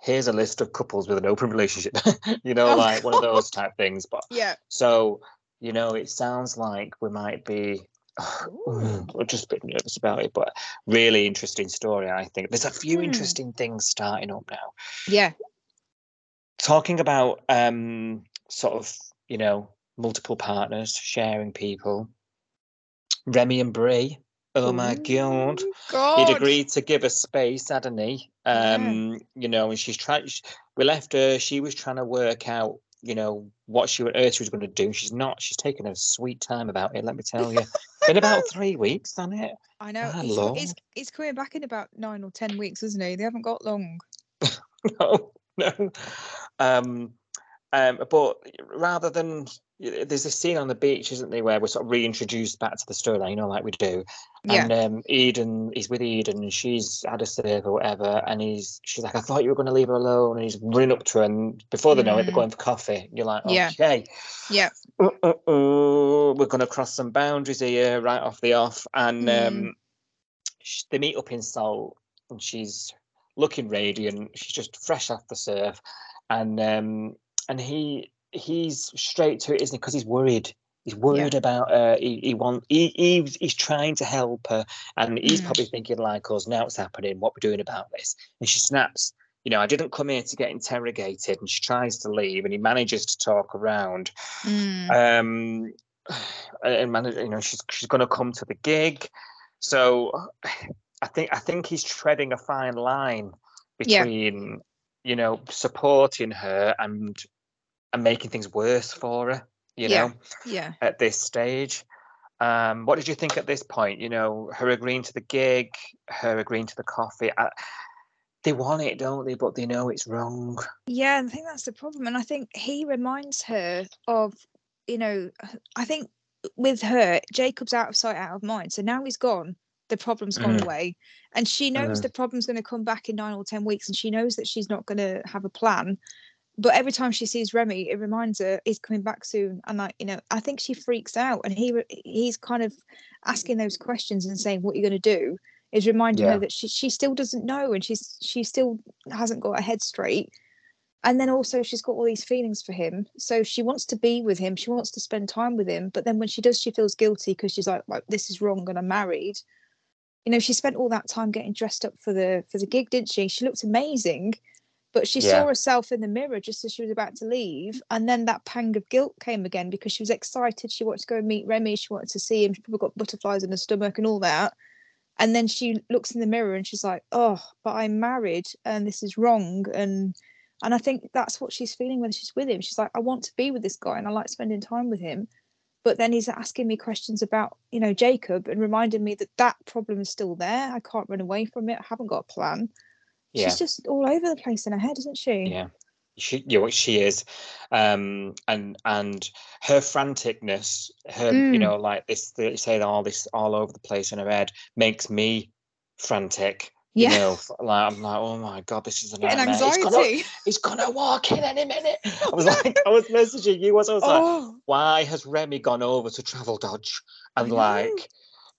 Speaker 7: here's a list of couples with an open relationship, you know,
Speaker 8: Oh,
Speaker 7: like one of those type things. But
Speaker 8: Yeah.
Speaker 7: so, you know, it sounds like we might be we're just a bit nervous about it, but really interesting story, I think. There's a few
Speaker 8: Hmm.
Speaker 7: interesting things starting up now.
Speaker 8: Yeah.
Speaker 7: Talking about um sort of, you know, multiple partners, sharing people. Remy and Bree. Oh my god.
Speaker 8: God.
Speaker 7: He'd agreed to give us space, hadn't he?
Speaker 8: Yeah.
Speaker 7: Um, you know, and she's trying. We left her. She was trying to work out, you know, what she on earth she was going to do. She's not. She's taking a sweet time about it. Let me tell you. Been about three weeks, hasn't it?
Speaker 8: I know. He's, he's, he's coming back in about nine or ten weeks, isn't he? They haven't got long.
Speaker 7: no. Um, um, but rather than there's a scene on the beach, isn't there, where we're sort of reintroduced back to the storyline, you know, like we do.
Speaker 8: Yeah.
Speaker 7: And um, Eden, he's with Eden, and she's had a serve or whatever, and he's she's like, I thought you were going to leave her alone, and he's running up to her, and before they know it, they're
Speaker 8: Mm.
Speaker 7: going for coffee. You're like,
Speaker 8: Yeah.
Speaker 7: okay,
Speaker 8: Yeah.
Speaker 7: uh, we're going to cross some boundaries here, right off the off, and
Speaker 8: Mm.
Speaker 7: um, they meet up in Salt, and she's looking radiant. She's just fresh off the surf, and um, and he he's straight to it, isn't he? Because he's worried. He's worried about her. He, he want he, he's he's trying to help her, and he's
Speaker 8: Mm.
Speaker 7: probably thinking like us. Now it's happening. What we're doing about this? And she snaps. You know, I didn't come here to get interrogated, and she tries to leave, and he manages to talk around
Speaker 8: Mm.
Speaker 7: um and manage you know she's she's going to come to the gig so i think i think he's treading a fine line
Speaker 8: Yeah.
Speaker 7: between you know supporting her and and making things worse for her you
Speaker 8: Yeah.
Speaker 7: know
Speaker 8: Yeah.
Speaker 7: at this stage um what did you think at this point you know her agreeing to the gig her agreeing to the coffee I, they want it don't they but they know it's wrong
Speaker 8: Yeah, and I think that's the problem. And I think he reminds her of, you know, I think with her, Jacob's out of sight, out of mind. So now he's gone, the problem's gone
Speaker 7: Mhm.
Speaker 8: away. And she knows
Speaker 7: Mhm.
Speaker 8: the problem's going to come back in nine or 10 weeks. And she knows that she's not going to have a plan. But every time she sees Remy, it reminds her he's coming back soon. And like, you know, I think she freaks out. And he he's kind of asking those questions and saying, What are you going to do? Is reminding
Speaker 7: Yeah.
Speaker 8: her that she, she still doesn't know and she's she still hasn't got her head straight and then also she's got all these feelings for him so she wants to be with him she wants to spend time with him but then when she does she feels guilty because she's like, like this is wrong and i'm married you know she spent all that time getting dressed up for the for the gig didn't she? She looked amazing but she
Speaker 7: Yeah.
Speaker 8: saw herself in the mirror just as she was about to leave and then that pang of guilt came again because she was excited. She wanted to go and meet remy. She wanted to see him. She probably got butterflies in her stomach and all that. And then she looks in the mirror and she's like oh but i'm married and this is wrong. And and i think that's what she's feeling when she's with him. She's like i want to be with this guy and i like spending time with him but then he's asking me questions about you know jacob and reminding me that that problem is still there. I can't run away from it. I haven't got a plan.
Speaker 7: Yeah.
Speaker 8: she's just all over the place in her head isn't she?
Speaker 7: Yeah, she, you know, she is, um, and and her franticness, her, you
Speaker 8: Mm.
Speaker 7: know, like this, they say all this all over the place in her head makes me frantic. You
Speaker 8: Yeah.
Speaker 7: know, like I'm like, oh my god, this is a
Speaker 8: Getting
Speaker 7: nightmare. He's gonna,
Speaker 8: anxiety
Speaker 7: he's gonna walk in any minute. I was like, I was messaging you. Was I was like,
Speaker 8: oh
Speaker 7: why has Remy gone over to Travelodge and like,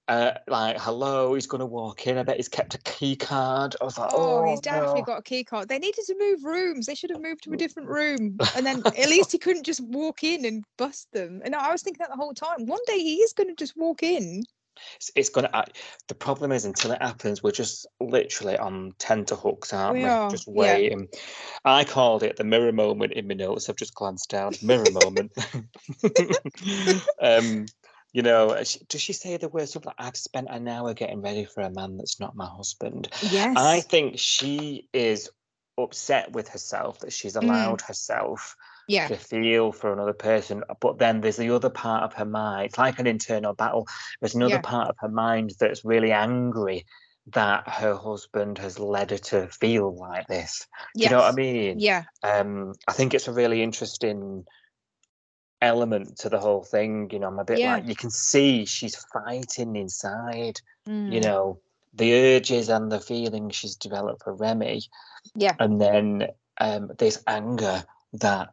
Speaker 7: uh, like, hello, he's gonna walk in. I bet he's kept a key card. I was like,
Speaker 8: Oh,
Speaker 7: oh,
Speaker 8: he's definitely
Speaker 7: no.
Speaker 8: got a key card. They needed to move rooms. They should have moved to a different room. And then at least he couldn't just walk in and bust them. And I was thinking that the whole time. One day he is going to just walk in.
Speaker 7: It's, it's gonna uh, the problem is until it happens we're just literally on tenterhooks aren't
Speaker 8: We
Speaker 7: we,
Speaker 8: are,
Speaker 7: just
Speaker 8: yeah.
Speaker 7: waiting i called it the mirror moment in my notes i've just glanced down mirror moment um you know she- does she say the words something like i've spent an hour getting ready for a man that's not my husband
Speaker 8: Yes.
Speaker 7: i think she is upset with herself that she's
Speaker 8: Mm.
Speaker 7: allowed herself
Speaker 8: yeah.
Speaker 7: to feel for another person. But then there's the other part of her mind. It's like an internal battle. There's another
Speaker 8: Yeah.
Speaker 7: part of her mind that's really angry that her husband has led her to feel like this.
Speaker 8: Yes.
Speaker 7: you know what I mean?
Speaker 8: Yeah.
Speaker 7: Um, I think it's a really interesting element to the whole thing. You know, I'm a bit
Speaker 8: Yeah.
Speaker 7: like you can see she's fighting inside. You
Speaker 8: Mm.
Speaker 7: know, the urges and the feelings she's developed for Remy
Speaker 8: Yeah.
Speaker 7: and then um, this anger that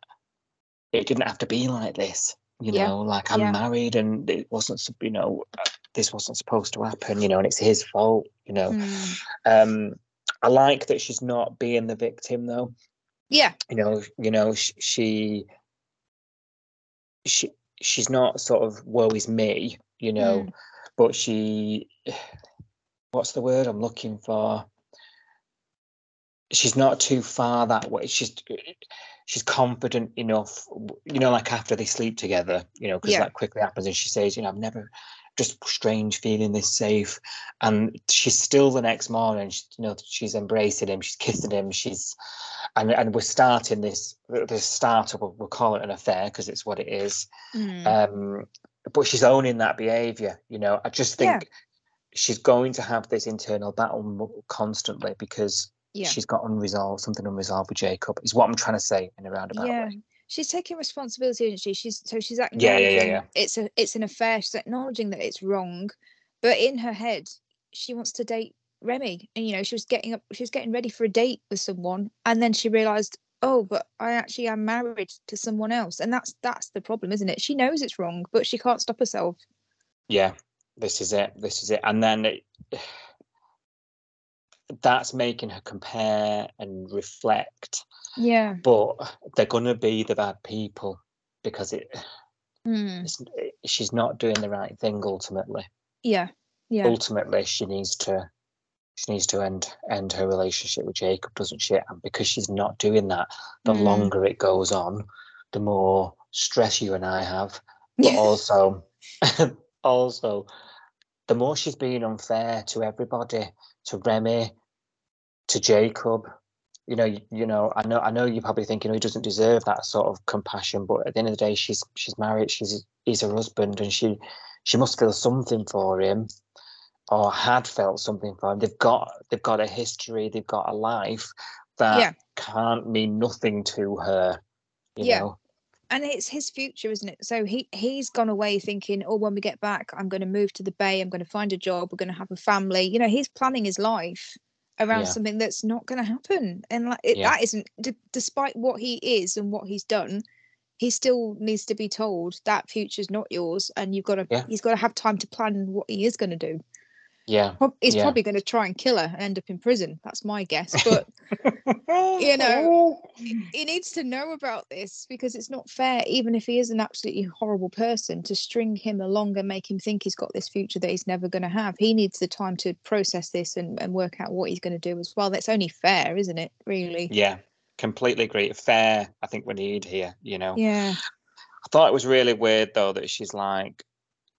Speaker 7: it didn't have to be like this. You
Speaker 8: Yeah.
Speaker 7: know, like I'm
Speaker 8: Yeah.
Speaker 7: married and it wasn't, you know, this wasn't supposed to happen. You know, and it's his fault. You know,
Speaker 8: Mm.
Speaker 7: um, I like that she's not being the victim though.
Speaker 8: Yeah.
Speaker 7: You know, you know, sh- she, she, she's not sort of woe is me. You know,
Speaker 8: Mm.
Speaker 7: but she, what's the word I'm looking for? She's not too far that way. She's she's confident enough. You know, like after they sleep together. You know, because
Speaker 8: Yeah.
Speaker 7: that quickly happens, and she says, "You know, I've never." Just strange feeling this safe, and she's still the next morning. She, you know, she's embracing him, she's kissing him, she's, and and we're starting this this startup. We'll call it an affair because it's what it is
Speaker 8: Mm.
Speaker 7: um but she's owning that behavior you know i just think
Speaker 8: Yeah.
Speaker 7: she's going to have this internal battle constantly because
Speaker 8: yeah.
Speaker 7: she's got unresolved something unresolved with jacob is what i'm trying to say in a roundabout
Speaker 8: yeah.
Speaker 7: way
Speaker 8: She's taking responsibility, isn't she? She's so she's
Speaker 7: Yeah, yeah, yeah, yeah.
Speaker 8: it's a it's an affair. She's acknowledging that it's wrong, but in her head, she wants to date Remy. And you know, she was getting up, she was getting ready for a date with someone, and then she realised, oh, but I actually am married to someone else, and that's that's the problem, isn't it? She knows it's wrong, but she can't stop herself.
Speaker 7: yeah this is it this is it and then it, that's making her compare and reflect
Speaker 8: Yeah.
Speaker 7: but they're going to be the bad people because it,
Speaker 8: Mm.
Speaker 7: it's, she's not doing the right thing ultimately
Speaker 8: Yeah. Yeah.
Speaker 7: ultimately she needs to she needs to end end her relationship with Jacob, doesn't she? And because she's not doing that, the
Speaker 8: Mm.
Speaker 7: longer it goes on, the more stress you and I have. But also also the more she's being unfair to everybody, to Remy, to Jacob. You know, you, you know, I know I know you're probably thinking oh, he doesn't deserve that sort of compassion, but at the end of the day she's she's married, she's he's her husband and she she must feel something for him or had felt something for him. They've got they've got a history, they've got a life that
Speaker 8: Yeah.
Speaker 7: can't mean nothing to her. You
Speaker 8: Yeah.
Speaker 7: know?
Speaker 8: and it's his future isn't it so he he's gone away thinking oh when we get back i'm going to move to the bay i'm going to find a job we're going to have a family you know he's planning his life around
Speaker 7: Yeah.
Speaker 8: something that's not going to happen and like it,
Speaker 7: Yeah.
Speaker 8: that isn't d- despite what he is and what he's done he still needs to be told that future's not yours and you've got to
Speaker 7: Yeah.
Speaker 8: he's got to have time to plan what he is going to do
Speaker 7: Yeah.
Speaker 8: Prob- he's
Speaker 7: Yeah.
Speaker 8: probably going to try and kill her and end up in prison that's my guess but you know he needs to know about this because it's not fair even if he is an absolutely horrible person to string him along and make him think he's got this future that he's never going to have he needs the time to process this and, and work out what he's going to do as well that's only fair isn't it really
Speaker 7: Yeah. Completely agree. Fair, I think we need here, you know.
Speaker 8: yeah
Speaker 7: I thought it was really weird though that she's like,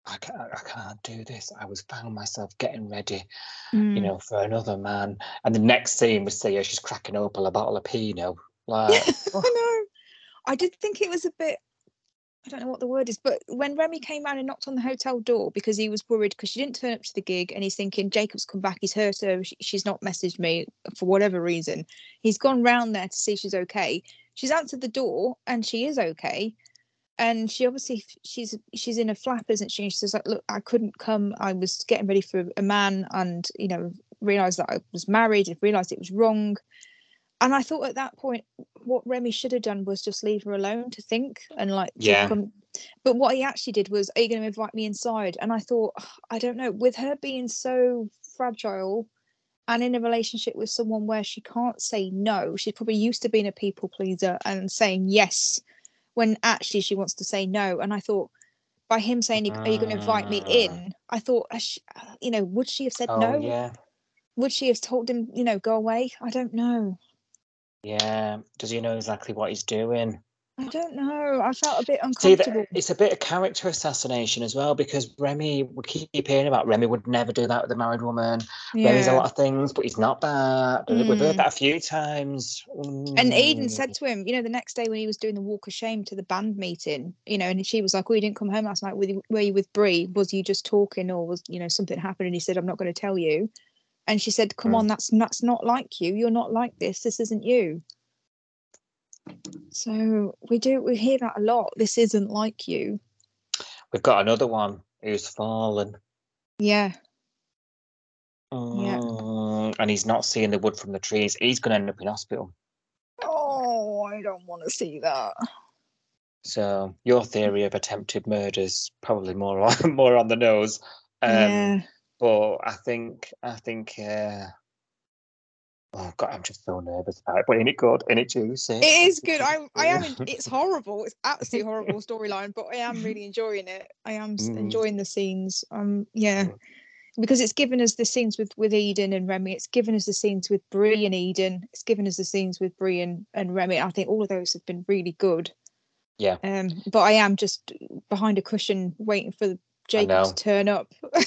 Speaker 7: I can't, I can't do this. I was found myself getting ready, you
Speaker 8: Mm.
Speaker 7: know, for another man. And the next scene we see her, she's cracking open a bottle of Pinot. Like,
Speaker 8: i know i did think it was a bit i don't know what the word is but when remy came round and knocked on the hotel door because he was worried because she didn't turn up to the gig and he's thinking jacob's come back he's hurt her sh- she's not messaged me for whatever reason he's gone round there to see she's okay she's answered the door and she is okay and she obviously she's she's in a flap isn't she? She says like look i couldn't come. I was getting ready for a man and you know realized that i was married and realized it was wrong. And i thought at that point what remy should have done was just leave her alone to think and like
Speaker 7: Yeah.
Speaker 8: come. But what he actually did was are you going to invite me inside? And i thought "Ugh, i don't know. With her being so fragile and in a relationship with someone where she can't say no she's probably used to being a people pleaser and saying yes when actually she wants to say no and i thought by him saying are you going to invite me
Speaker 7: Ah.
Speaker 8: in i thought you know would she have said
Speaker 7: oh,
Speaker 8: no
Speaker 7: yeah.
Speaker 8: would she have told him you know go away i don't know
Speaker 7: Yeah. Does he know exactly what he's doing?
Speaker 8: I don't know i felt a bit uncomfortable
Speaker 7: that it's a bit of character assassination as well because Remy, we keep hearing about Remy would never do that with a married woman. Yeah. Remy's a lot of things, but he's not bad. We've heard
Speaker 8: Mm.
Speaker 7: that a few times.
Speaker 8: And Eden
Speaker 7: Mm.
Speaker 8: said to him, you know, the next day when he was doing the walk of shame to the band meeting, you know, and she was like, "Oh, you didn't come home last night. Were you, were you with Bree? Was you just talking, or was you know something happened?" And he said, "I'm not going to tell you." And she said, "Come
Speaker 7: Mm.
Speaker 8: on, that's that's not like you. You're not like this. This isn't you." So we do we hear that a lot. This isn't like you.
Speaker 7: We've got another one who's fallen.
Speaker 8: Yeah,
Speaker 7: Mm, And he's not seeing the wood from the trees. He's going to end up in hospital.
Speaker 8: Oh, I don't want to see that.
Speaker 7: So your theory of attempted murders probably more on more on the nose. Um,
Speaker 8: yeah.
Speaker 7: But I think I think. Uh, Oh God, I'm just so nervous about it. But ain't it good? Ain't it juicy?
Speaker 8: It is good. I I am. It's horrible. It's absolutely horrible storyline, but I am really enjoying it. I am
Speaker 7: Mm.
Speaker 8: enjoying the scenes. Um, yeah,
Speaker 7: Mm.
Speaker 8: because it's given us the scenes with with Eden and Remy. It's given us the scenes with Bree and Eden. It's given us the scenes with Bree and, and Remy. I think all of those have been really good.
Speaker 7: Yeah.
Speaker 8: Um, but I am just behind a cushion waiting for Jacob to turn up.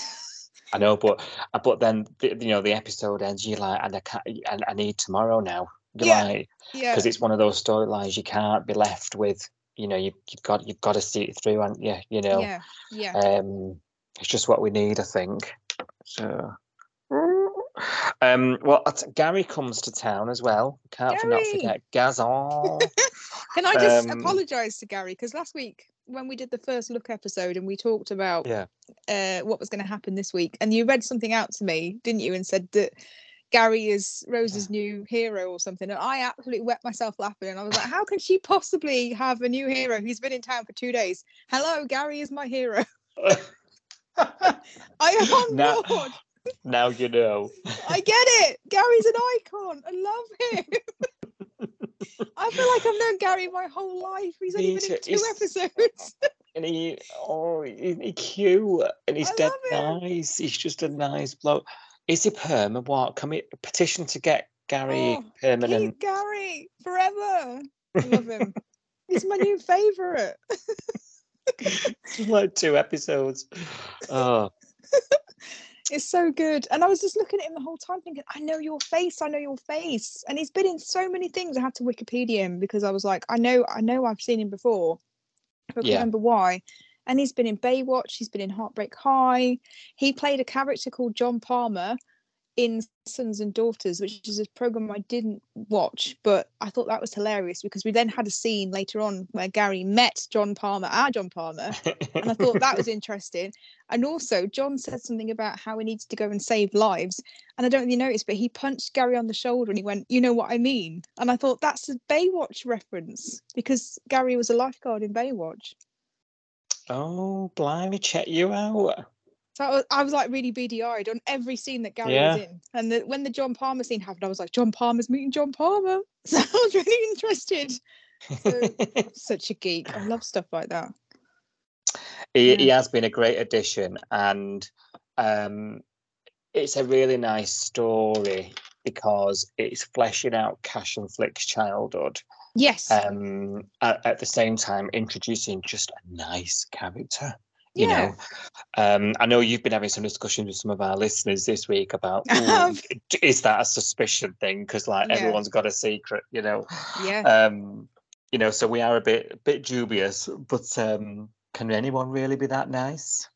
Speaker 7: I know, but uh, but then the, you know the episode ends. You're like, and I can't. And I need tomorrow now. You're
Speaker 8: Yeah.
Speaker 7: like,
Speaker 8: yeah.
Speaker 7: because it's one of those storylines you can't be left with. You know, you, you've got you've got to see it through, and yeah, you know,
Speaker 8: Yeah. Yeah.
Speaker 7: um, it's just what we need, I think. So, um, well, Gary comes to town as well. Can't for not forget Gazon.
Speaker 8: Can I just
Speaker 7: Um,
Speaker 8: apologise to Gary because last week when we did the first look episode and we talked about
Speaker 7: Yeah.
Speaker 8: uh, what was going to happen this week, and you read something out to me, didn't you, and said that Gary is Rose's new hero or something, and I absolutely wept myself laughing, and I was like, how can she possibly have a new hero? He's been in town for two days. Hello, Gary is my hero. I am on
Speaker 7: now,
Speaker 8: board.
Speaker 7: now you know.
Speaker 8: I get it. Gary's an icon. I love him. I feel like I've known Gary my whole life. He's only
Speaker 7: Me
Speaker 8: been in two episodes.
Speaker 7: And he, oh, he, he cute, and he's
Speaker 8: I
Speaker 7: dead nice. He's just a nice bloke. Is he perm or what? Can we petition to get Gary
Speaker 8: Oh,
Speaker 7: permanent?
Speaker 8: Gary forever. I love him. He's my new favourite.
Speaker 7: Just like two episodes. Oh,
Speaker 8: It's so good. And I was just looking at him the whole time thinking, I know your face, I know your face. And he's been in so many things. I had to Wikipedia him because I was like, I know, I know I've seen him before. But
Speaker 7: Yeah.
Speaker 8: remember why. And he's been in Baywatch, he's been in Heartbreak High. He played a character called John Palmer in Sons and Daughters, which is a program I didn't watch, but I thought that was hilarious because we then had a scene later on where Gary met John Palmer, our John Palmer, and I thought that was interesting. And also, John said something about how he needs to go and save lives. And I don't really notice, but he punched Gary on the shoulder and he went, You know what I mean? And I thought that's a Baywatch reference because Gary was a lifeguard in Baywatch.
Speaker 7: oh, blimey, check you out.
Speaker 8: So I was, I was like really beady eyed on every scene that Gary
Speaker 7: Yeah.
Speaker 8: was in. And the, when the John Palmer scene happened, I was like, John Palmer's meeting John Palmer. So I was really interested. So- Such a geek. I love stuff like that.
Speaker 7: he, he has been a great addition, and um, it's a really nice story because it's fleshing out Cash and Flick's childhood.
Speaker 8: Yes.
Speaker 7: um, at, at the same time introducing just a nice character. You
Speaker 8: Yeah.
Speaker 7: know, um, I know you've been having some discussions with some of our listeners this week about
Speaker 8: I
Speaker 7: "Ooh,
Speaker 8: have.
Speaker 7: d- is that a suspicion thing? Because like
Speaker 8: Yeah.
Speaker 7: everyone's got a secret, you know.
Speaker 8: yeah.
Speaker 7: Um, you know, so we are a bit bit dubious. But um, can anyone really be that nice?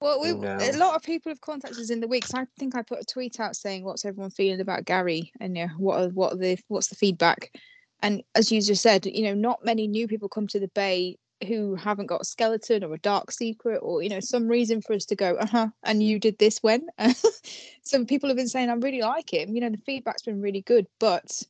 Speaker 8: Well, we,
Speaker 7: No.
Speaker 8: a lot of people have contacted us in the week. So I think I put a tweet out saying, "What's everyone feeling about Gary?" And you know, what are, what are the what's the feedback? And as you just said, you know, not many new people come to the Bay who haven't got a skeleton or a dark secret or you know some reason for us to go, uh huh. And you did this when? Some people have been saying, "I really like him." You know, the feedback's been really good, but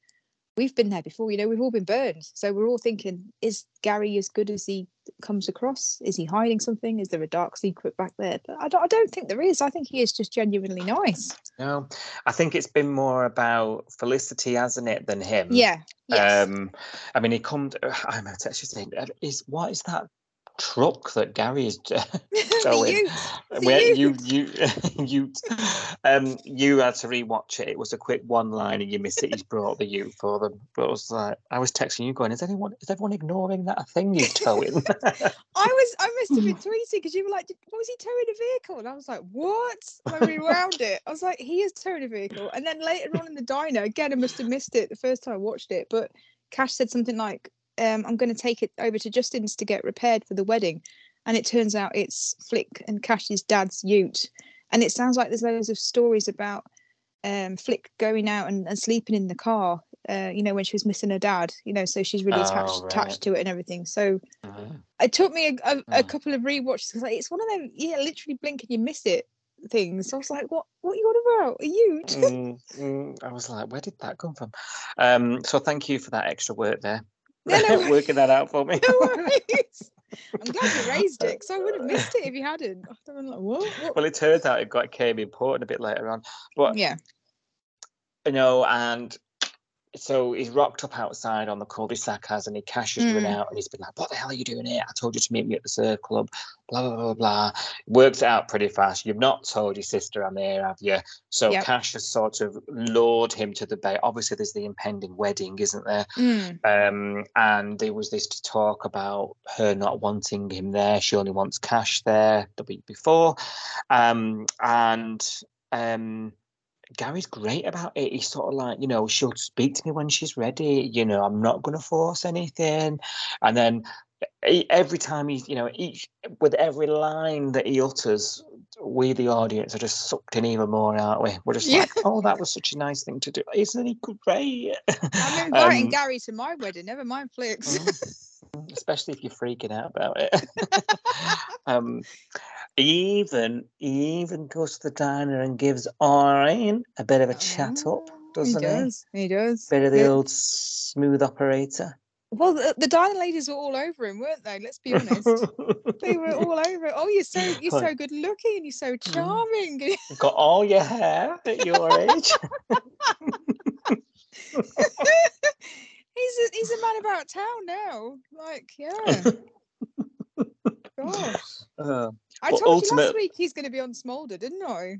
Speaker 8: we've been there before. You know, we've all been burned, so we're all thinking, is Gary as good as he comes across? Is he hiding something? Is there a dark secret back there? But I don't, I don't think there is. I think he is just genuinely nice.
Speaker 7: No, I think it's been more about Felicity, hasn't it, than him.
Speaker 8: Yeah. Yes.
Speaker 7: Um, I mean, he come. I'm actually saying, uh, is what is that truck that Gary is going?
Speaker 8: You- the
Speaker 7: Where you
Speaker 8: ute.
Speaker 7: you you um you had to rewatch it. It was a quick one line, and you missed it. He's brought the Ute for them, but I was like, I was texting you, going, is anyone is everyone ignoring that thing you're towing?
Speaker 8: I was I must have been tweeting because you were like, "Did- was he towing a vehicle? And I was like, what? When we wound it, I was like, he is towing a vehicle. And then later on in the diner, again, I must have missed it the first time I watched it. But Cash said something like, um, I'm going to take it over to Justin's to get repaired for the wedding. And it turns out it's Flick and Cash's dad's ute. And it sounds like there's loads of stories about um, Flick going out and, and sleeping in the car. Uh, you know, when she was missing her dad, you know, so she's really attached
Speaker 7: Oh, right.
Speaker 8: attached to it and everything. So
Speaker 7: Mhm.
Speaker 8: it took me a, a, a
Speaker 7: Oh.
Speaker 8: couple of rewatches because like, it's one of them, yeah, literally blink and you miss it things. So I was like, what what are you on about? A ute?
Speaker 7: Mm, mm, I was like, where did that come from? Um, so thank you for that extra work there.
Speaker 8: No, no
Speaker 7: working that out for me.
Speaker 8: No worries. I'm glad you raised it because I would have missed it if you hadn't. I like, what? what?
Speaker 7: well, it turns out it got came important a bit later on, but
Speaker 8: Yeah.
Speaker 7: you know, and so he's rocked up outside on the cul-de-sac, hasn't he? Cash has run
Speaker 8: Mm.
Speaker 7: out, and he's been like, "What the hell are you doing here? I told you to meet me at the surf club." Blah blah blah blah. Works it out pretty fast. You've not told your sister I'm here, have you? So
Speaker 8: Yep.
Speaker 7: Cash has sort of lured him to the bay. Obviously, there's the impending wedding, isn't there?
Speaker 8: Mm.
Speaker 7: Um, and there was this talk about her not wanting him there. She only wants cash there the week before. Um, and um, Gary's great about it. He's sort of like, you know, she'll speak to me when she's ready. You know, I'm not going to force anything. And then every time he's, you know, each with every line that he utters, we, the audience, are just sucked in even more, aren't we? We're just
Speaker 8: Yeah.
Speaker 7: like, oh, that was such a nice thing to do. Isn't he great?
Speaker 8: I'm inviting
Speaker 7: Um,
Speaker 8: Gary to my wedding. Never mind flicks.
Speaker 7: Especially if you're freaking out about it. um, even even goes to the diner and gives Irene a bit of a chat up, doesn't
Speaker 8: he
Speaker 7: he?
Speaker 8: does. He does.
Speaker 7: Bit of the
Speaker 8: Yeah.
Speaker 7: old smooth operator.
Speaker 8: Well, the, the diner ladies were all over him, weren't they? Let's be honest. they were all over it. Oh, you're so you're so good looking. And you're so charming.
Speaker 7: You've got all your hair at your age.
Speaker 8: He's a, he's a man about town now. Like, yeah. Gosh.
Speaker 7: Uh,
Speaker 8: I
Speaker 7: Well,
Speaker 8: told you last week he's going to be on Smolder, didn't I?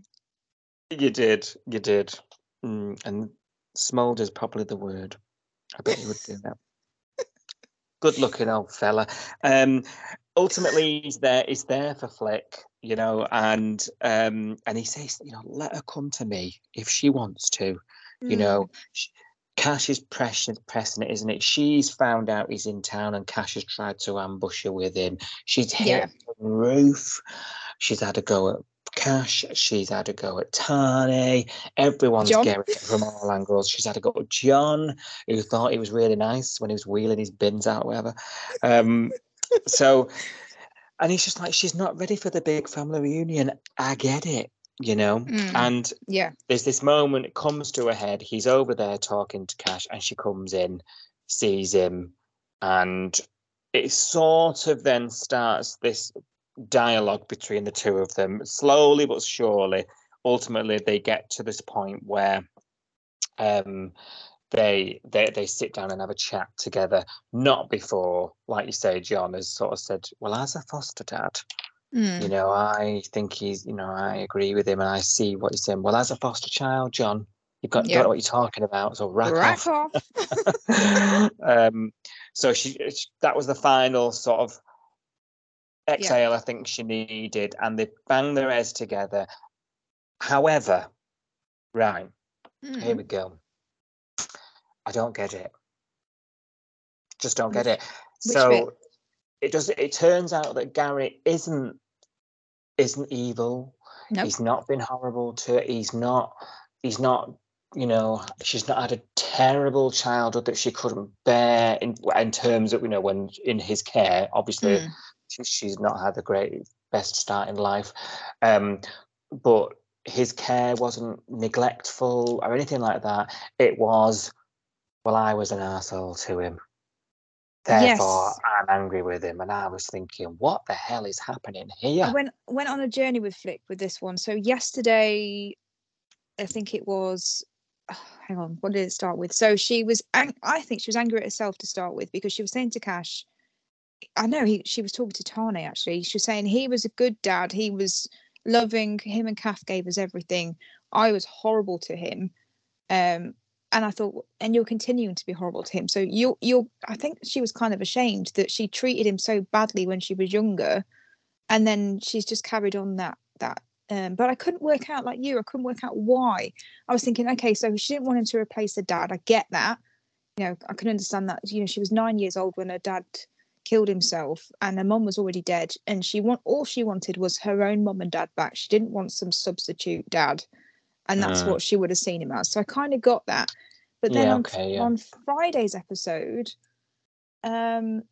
Speaker 7: you did, you did, mm, and smoulder's probably the word. I bet you would do that. Good looking old fella. Um, ultimately, he's there. He's there for Flick, you know, and um, and he says, you know, let her come to me if she wants to. You
Speaker 8: Mm.
Speaker 7: know, sh- Cash is pressing, pressing it, isn't it? She's found out he's in town, and Cash has tried to ambush her with him. She's hit
Speaker 8: Yeah.
Speaker 7: the roof. She's had a go at Cash. She's had a go at Tane. Everyone's
Speaker 8: John.
Speaker 7: getting it from all angles. She's had a go at John, who thought he was really nice when he was wheeling his bins out, or whatever. Um, so, and he's just like, she's not ready for the big family reunion. I get it, you know.
Speaker 8: Mm.
Speaker 7: And
Speaker 8: Yeah.
Speaker 7: there's this moment it comes to a head he's over there talking to cash and she comes in sees him and it sort of then starts this dialogue between the two of them slowly but surely ultimately they get to this point where um they they they sit down and have a chat together not before like you say john has sort of said well as a foster dad
Speaker 8: Mm.
Speaker 7: you know, I think he's, you know, I agree with him and I see what he's saying. Well, as a foster child, John, you've got
Speaker 8: Yeah.
Speaker 7: don't what you're talking about, so rack,
Speaker 8: Rack
Speaker 7: off.
Speaker 8: off.
Speaker 7: um, so she, sh- that was the final sort of exhale I think she needed, and they banged their heads together. However, right here
Speaker 8: Mm.
Speaker 7: we go. I don't get it. Just don't get it.
Speaker 8: which
Speaker 7: so
Speaker 8: bit?
Speaker 7: it does. It turns out that Gary isn't isn't evil.
Speaker 8: Nope.
Speaker 7: He's not been horrible to her. He's not. He's not. You know, she's not had a terrible childhood that she couldn't bear in in terms of you know when in his care. Obviously,
Speaker 8: Mm.
Speaker 7: she, she's not had the great best start in life, um, but his care wasn't neglectful or anything like that. It was, well, I was an asshole to him. Therefore,
Speaker 8: Yes.
Speaker 7: I'm angry with him. And I was thinking, what the hell is happening here?
Speaker 8: I went went on a journey with Flick with this one. So yesterday, I think it was. hang on, what did it start with? So she was. Ang- I think she was angry at herself to start with because she was saying to Cash. I know he. She was talking to Tane actually. She was saying he was a good dad. He was loving. Him and Kath gave us everything. I was horrible to him. Um, and I thought, and you're continuing to be horrible to him. So you, you're. I think she was kind of ashamed that she treated him so badly when she was younger, and then she's just carried on that that. Um, but I couldn't work out like you. I couldn't work out why. I was thinking, okay, so she didn't want him to replace her dad. I get that. You know, I can understand that. You know, she was nine years old when her dad killed himself, and her mum was already dead, and she want all she wanted was her own mum and dad back. She didn't want some substitute dad, and that's
Speaker 7: Mm.
Speaker 8: what she would have seen him as. So I kind of got that. But then
Speaker 7: Yeah,
Speaker 8: on
Speaker 7: okay, yeah.
Speaker 8: on Friday's episode, um,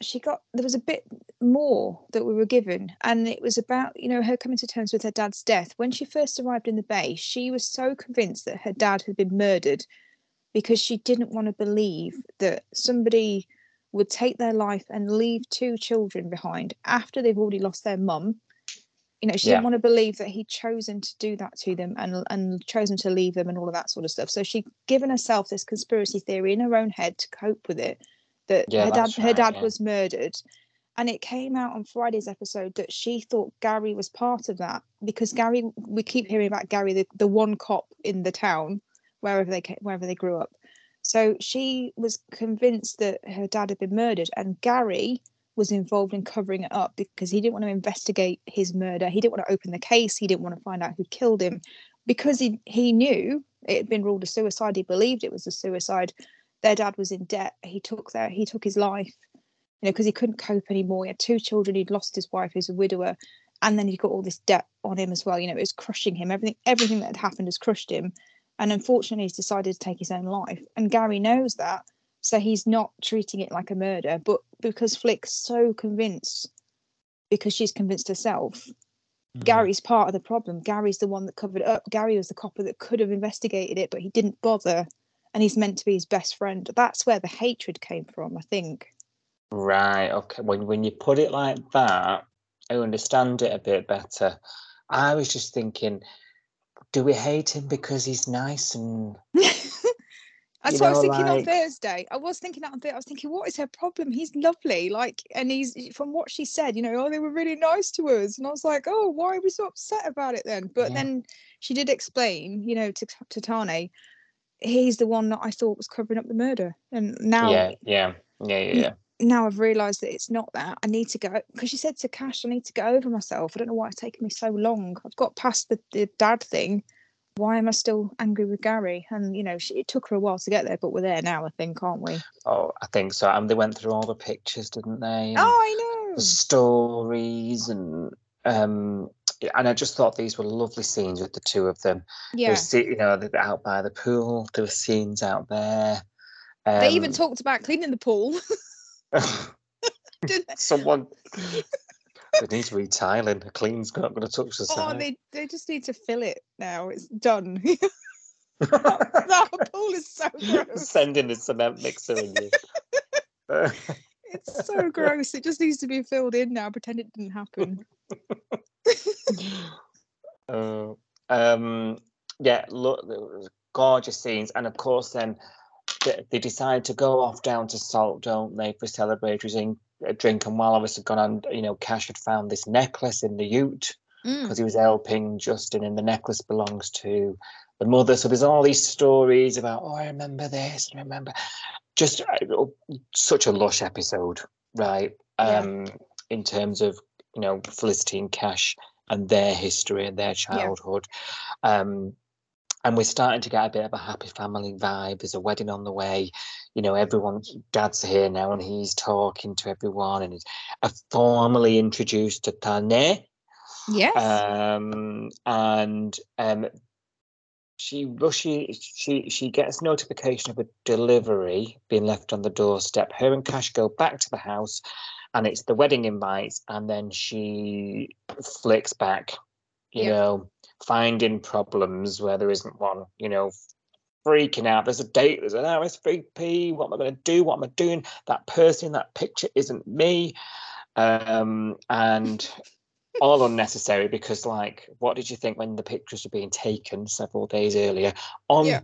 Speaker 8: she got there was a bit more that we were given, and it was about you know her coming to terms with her dad's death. When she first arrived in the bay, she was so convinced that her dad had been murdered because she didn't want to believe that somebody would take their life and leave two children behind after they've already lost their mum. You know, she
Speaker 7: Yeah.
Speaker 8: didn't want to believe that he'd chosen to do that to them and and chosen to leave them and all of that sort of stuff. So she'd given herself this conspiracy theory in her own head to cope with it that
Speaker 7: Yeah,
Speaker 8: her dad
Speaker 7: that's
Speaker 8: her dad
Speaker 7: yeah.
Speaker 8: was murdered. And it came out on Friday's episode that she thought Gary was part of that because Gary, we keep hearing about Gary, the, the one cop in the town, wherever they ca- wherever they grew up. So she was convinced that her dad had been murdered, and Gary was involved in covering it up because he didn't want to investigate his murder. He didn't want to open the case. He didn't want to find out who killed him because he he knew it had been ruled a suicide. He believed it was a suicide. Their dad was in debt. He took their he took his life, you know, because he couldn't cope anymore. He had two children. He'd lost his wife, who's a widower, and then he got all this debt on him as well. You know, it was crushing him. Everything everything that had happened has crushed him. And unfortunately, he's decided to take his own life. And Gary knows that. So he's not treating it like a murder. But because Flick's so convinced, because she's convinced herself, mm-hmm. Gary's part of the problem. Gary's the one that covered it up. Gary was the copper that could have investigated it, but he didn't bother. And he's meant to be his best friend. That's where the hatred came from, I think.
Speaker 7: Right. Okay. When when you put it like that, I understand it a bit better. I was just thinking, do we hate him because he's nice and
Speaker 8: That's what I was
Speaker 7: know,
Speaker 8: thinking on Thursday. I was thinking that on Thursday. I was thinking, what is her problem? He's lovely. Like, and he's from what she said, you know, oh, they were really nice to us. And I was like, oh, why are we so upset about it then? But
Speaker 7: Yeah.
Speaker 8: then she did explain, you know, to, to Tane, he's the one that I thought was covering up the murder. And now,
Speaker 7: yeah, yeah, yeah, yeah, yeah.
Speaker 8: now I've realised that it's not that. I need to go because she said to Cash, I need to go over myself. I don't know why it's taken me so long. I've got past the, the dad thing. Why am I still angry with Gary? And you know, she, it took her a while to get there, but we're there now. I think, aren't we?
Speaker 7: Oh, I think so. And they went through all the pictures, didn't they? And
Speaker 8: Oh, I know.
Speaker 7: stories and um and I just thought these were lovely scenes with the two of them.
Speaker 8: Yeah.
Speaker 7: se- you know, they're out by the pool. There were scenes out there. Um,
Speaker 8: They even talked about cleaning the pool.
Speaker 7: someone it needs retiling. A clean's not going to touch the side.
Speaker 8: Oh, they they just need to fill it now. It's done. that pool is so gross.
Speaker 7: Sending the cement mixer in you.
Speaker 8: It's so gross. It just needs to be filled in now. Pretend it didn't happen.
Speaker 7: Uh, um, yeah, look, gorgeous scenes, and of course, then they, they decide to go off down to Salt, don't they, for celebratory drink, uh, drink. And while I was gone on, you know, Cash had found this necklace in the Ute
Speaker 8: Mm.
Speaker 7: because he was helping Justin, and the necklace belongs to the mother. So there's all these stories about, oh, I remember this, I remember. Just uh, oh, such a lush episode, right?
Speaker 8: Yeah.
Speaker 7: Um, in terms of you know Felicity and Cash and their history and their childhood. Um, and we're starting to get a bit of a happy family vibe. There's a wedding on the way. You know, everyone's dad's here now and he's talking to everyone and he's formally introduced to Tane.
Speaker 8: Yes.
Speaker 7: Um, and um, she rushes, she, she gets notification of a delivery being left on the doorstep. Her and Cash go back to the house and it's the wedding invites. And then she flicks back, you
Speaker 8: Yeah.
Speaker 7: know, finding problems where there isn't one, you know, freaking out. There's a date, there's an RSVP. What am I going to do? What am I doing? That person in that picture isn't me. Um, and all unnecessary because, like, what did you think when the pictures were being taken several days earlier on
Speaker 8: Yeah.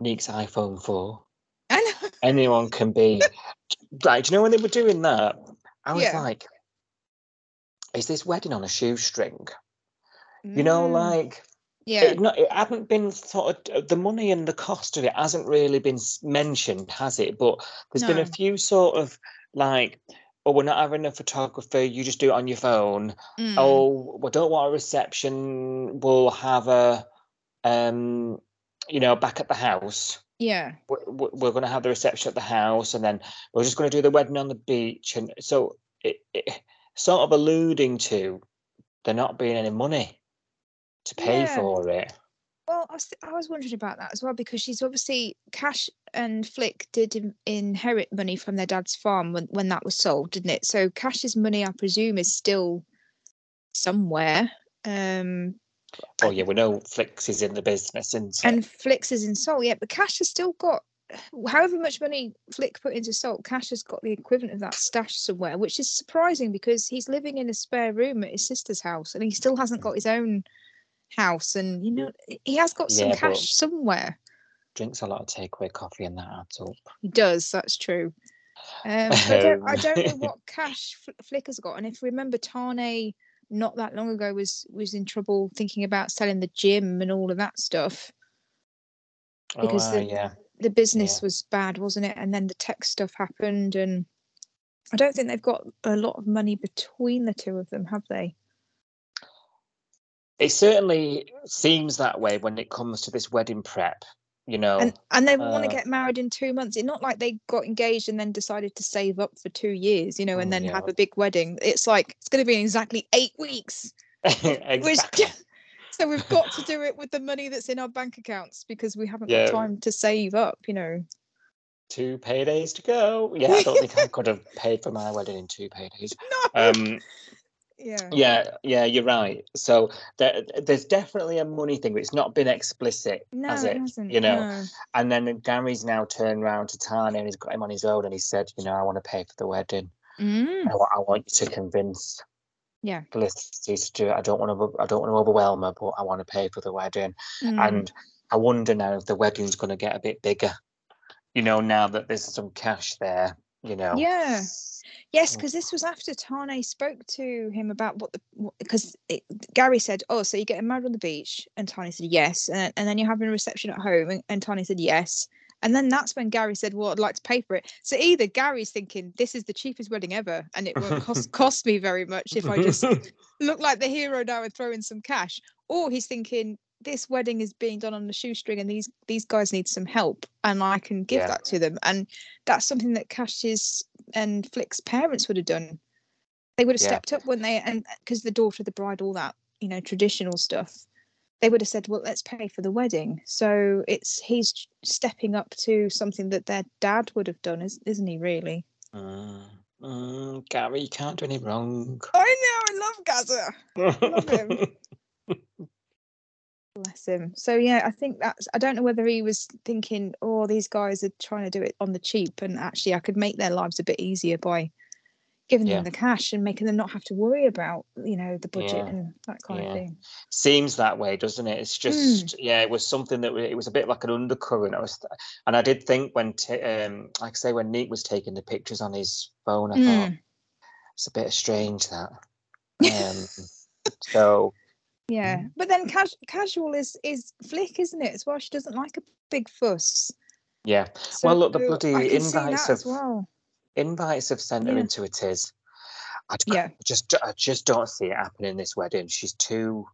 Speaker 7: Nick's iPhone 4? Anyone can be. like, do you know when they were doing that? I was
Speaker 8: Yeah.
Speaker 7: like, is this wedding on a shoestring? You know,
Speaker 8: Mm,
Speaker 7: like
Speaker 8: yeah.
Speaker 7: it, not, it hadn't been sort of the money and the cost of it hasn't really been mentioned, has it? But there's been a few sort of like, oh, we're not having a photographer, you just do it on your phone.
Speaker 8: Mm.
Speaker 7: Oh, we don't want a reception, we'll have a, um, you know, back at the house.
Speaker 8: yeah.
Speaker 7: We're, we're going to have the reception at the house, and then we're just going to do the wedding on the beach. And so it, it sort of alluding to there not being any money to pay
Speaker 8: Yeah.
Speaker 7: for it.
Speaker 8: Well, I was, I was wondering about that as well because she's obviously Cash and Flick did in, inherit money from their dad's farm when, when that was sold, didn't it? So Cash's money, I presume, is still somewhere. Um,
Speaker 7: Oh yeah, we know Flick's is in the business, and
Speaker 8: and Flick's is in Salt, yeah, but Cash has still got however much money Flick put into Salt, Cash has got the equivalent of that stash somewhere, which is surprising because he's living in a spare room at his sister's house and he still hasn't got his own house. And you know, he has got some
Speaker 7: Yeah,
Speaker 8: cash somewhere.
Speaker 7: Drinks a lot of takeaway coffee and that adds up.
Speaker 8: He does. That's true. Um, I don't. I
Speaker 7: Um,
Speaker 8: don't know what cash Fl- Flick has got, and if remember, Tane not that long ago was was in trouble thinking about selling the gym and all of that stuff. Because
Speaker 7: oh, uh,
Speaker 8: the-
Speaker 7: yeah.
Speaker 8: The business
Speaker 7: Yeah.
Speaker 8: was bad, wasn't it? And then the tech stuff happened, and I don't think they've got a lot of money between the two of them, have they?
Speaker 7: It certainly seems that way when it comes to this wedding prep. You know,
Speaker 8: And and they want to
Speaker 7: uh,
Speaker 8: get married in two months. It's not like they got engaged and then decided to save up for two years, you know, and then
Speaker 7: yeah.
Speaker 8: have a big wedding. It's like it's going to be in exactly eight weeks. Which,
Speaker 7: exactly.
Speaker 8: so we've got to do it with the money that's in our bank accounts because we haven't
Speaker 7: Yeah.
Speaker 8: got time to save up, you know.
Speaker 7: two paydays to go. Yeah, I don't think I could have paid for my wedding in two paydays.
Speaker 8: No.
Speaker 7: Um,
Speaker 8: yeah.
Speaker 7: yeah, yeah, you're right. So there, there's definitely a money thing, but it's not been explicit,
Speaker 8: No,
Speaker 7: has
Speaker 8: it
Speaker 7: it?
Speaker 8: hasn't.
Speaker 7: You know,
Speaker 8: no.
Speaker 7: and then Gary's now turned around to Tane and he's got him on his own, and he said, you know, I want to pay for the wedding.
Speaker 8: Mm,
Speaker 7: I, I want you to convince
Speaker 8: Yeah.
Speaker 7: Felicity to do it. I don't want to. I don't want to overwhelm her, but I want to pay for the wedding.
Speaker 8: mm.
Speaker 7: And I wonder now if the wedding's going to get a bit bigger. You know, now that there's some cash there. You know.
Speaker 8: Yeah. Yes,
Speaker 7: Mm.
Speaker 8: because this was after Tane spoke to him about what the because Gary said, "Oh, so you're getting married on the beach," and Tane said yes, and, and then you're having a reception at home, and, and Tane said yes, and then that's when Gary said, "Well, I'd like to pay for it." So either Gary's thinking this is the cheapest wedding ever, and it won't cost cost me very much if I just look like the hero now and throw in some cash, or he's thinking this wedding is being done on the shoestring and these these guys need some help and I can give
Speaker 7: Yeah.
Speaker 8: that to them and that's something that Cash's and Flick's parents would have done. They would have
Speaker 7: Yeah.
Speaker 8: stepped up when they and because the daughter, the bride, all that you know traditional stuff. They would have said, "Well, let's pay for the wedding." So it's he's stepping up to something that their dad would have done, is, isn't he? Really?
Speaker 7: Mm, mm, Gary, you can't do any wrong.
Speaker 8: I know. I love Gaza. love him. Bless him. So yeah, I think that's. I don't know whether he was thinking, "Oh, these guys are trying to do it on the cheap," and actually, I could make their lives a bit easier by giving
Speaker 7: Yeah.
Speaker 8: them the cash and making them not have to worry about, you know, the budget
Speaker 7: Yeah.
Speaker 8: and that kind
Speaker 7: Yeah.
Speaker 8: of thing.
Speaker 7: Seems that way, doesn't it? It's just yeah, it was something that it was a bit like an undercurrent. I was, and I did think when, t- um, like I say, when Neat was taking the pictures on his phone, I thought
Speaker 8: Mm.
Speaker 7: it's a bit strange that. Um, so
Speaker 8: Yeah,
Speaker 7: Mm.
Speaker 8: but then cas- casual is is Flick, isn't it? As well, she doesn't like a big fuss.
Speaker 7: yeah, Well, look, the bloody invites of-
Speaker 8: well.
Speaker 7: invites have sent her
Speaker 8: Yeah.
Speaker 7: into a tiz. I d-
Speaker 8: Yeah.
Speaker 7: just I just don't see it happening this wedding. She's too,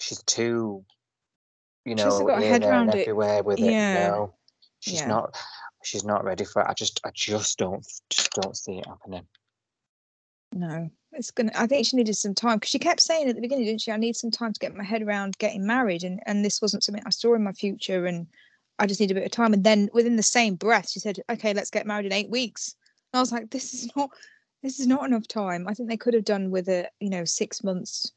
Speaker 7: she's too, you know,
Speaker 8: got her head
Speaker 7: there, and
Speaker 8: round it.
Speaker 7: everywhere with it.
Speaker 8: Yeah.
Speaker 7: No, she's
Speaker 8: Yeah.
Speaker 7: not. She's not ready for it. I just, I just don't, just don't see it happening.
Speaker 8: No, it's gonna. I think she needed some time because she kept saying at the beginning, didn't she? I need some time to get my head around getting married, and and this wasn't something I saw in my future, and I just need a bit of time. And then within the same breath, she said, "Okay, let's get married in eight weeks." And I was like, "This is not, this is not enough time." I think they could have done with it, you know, six months.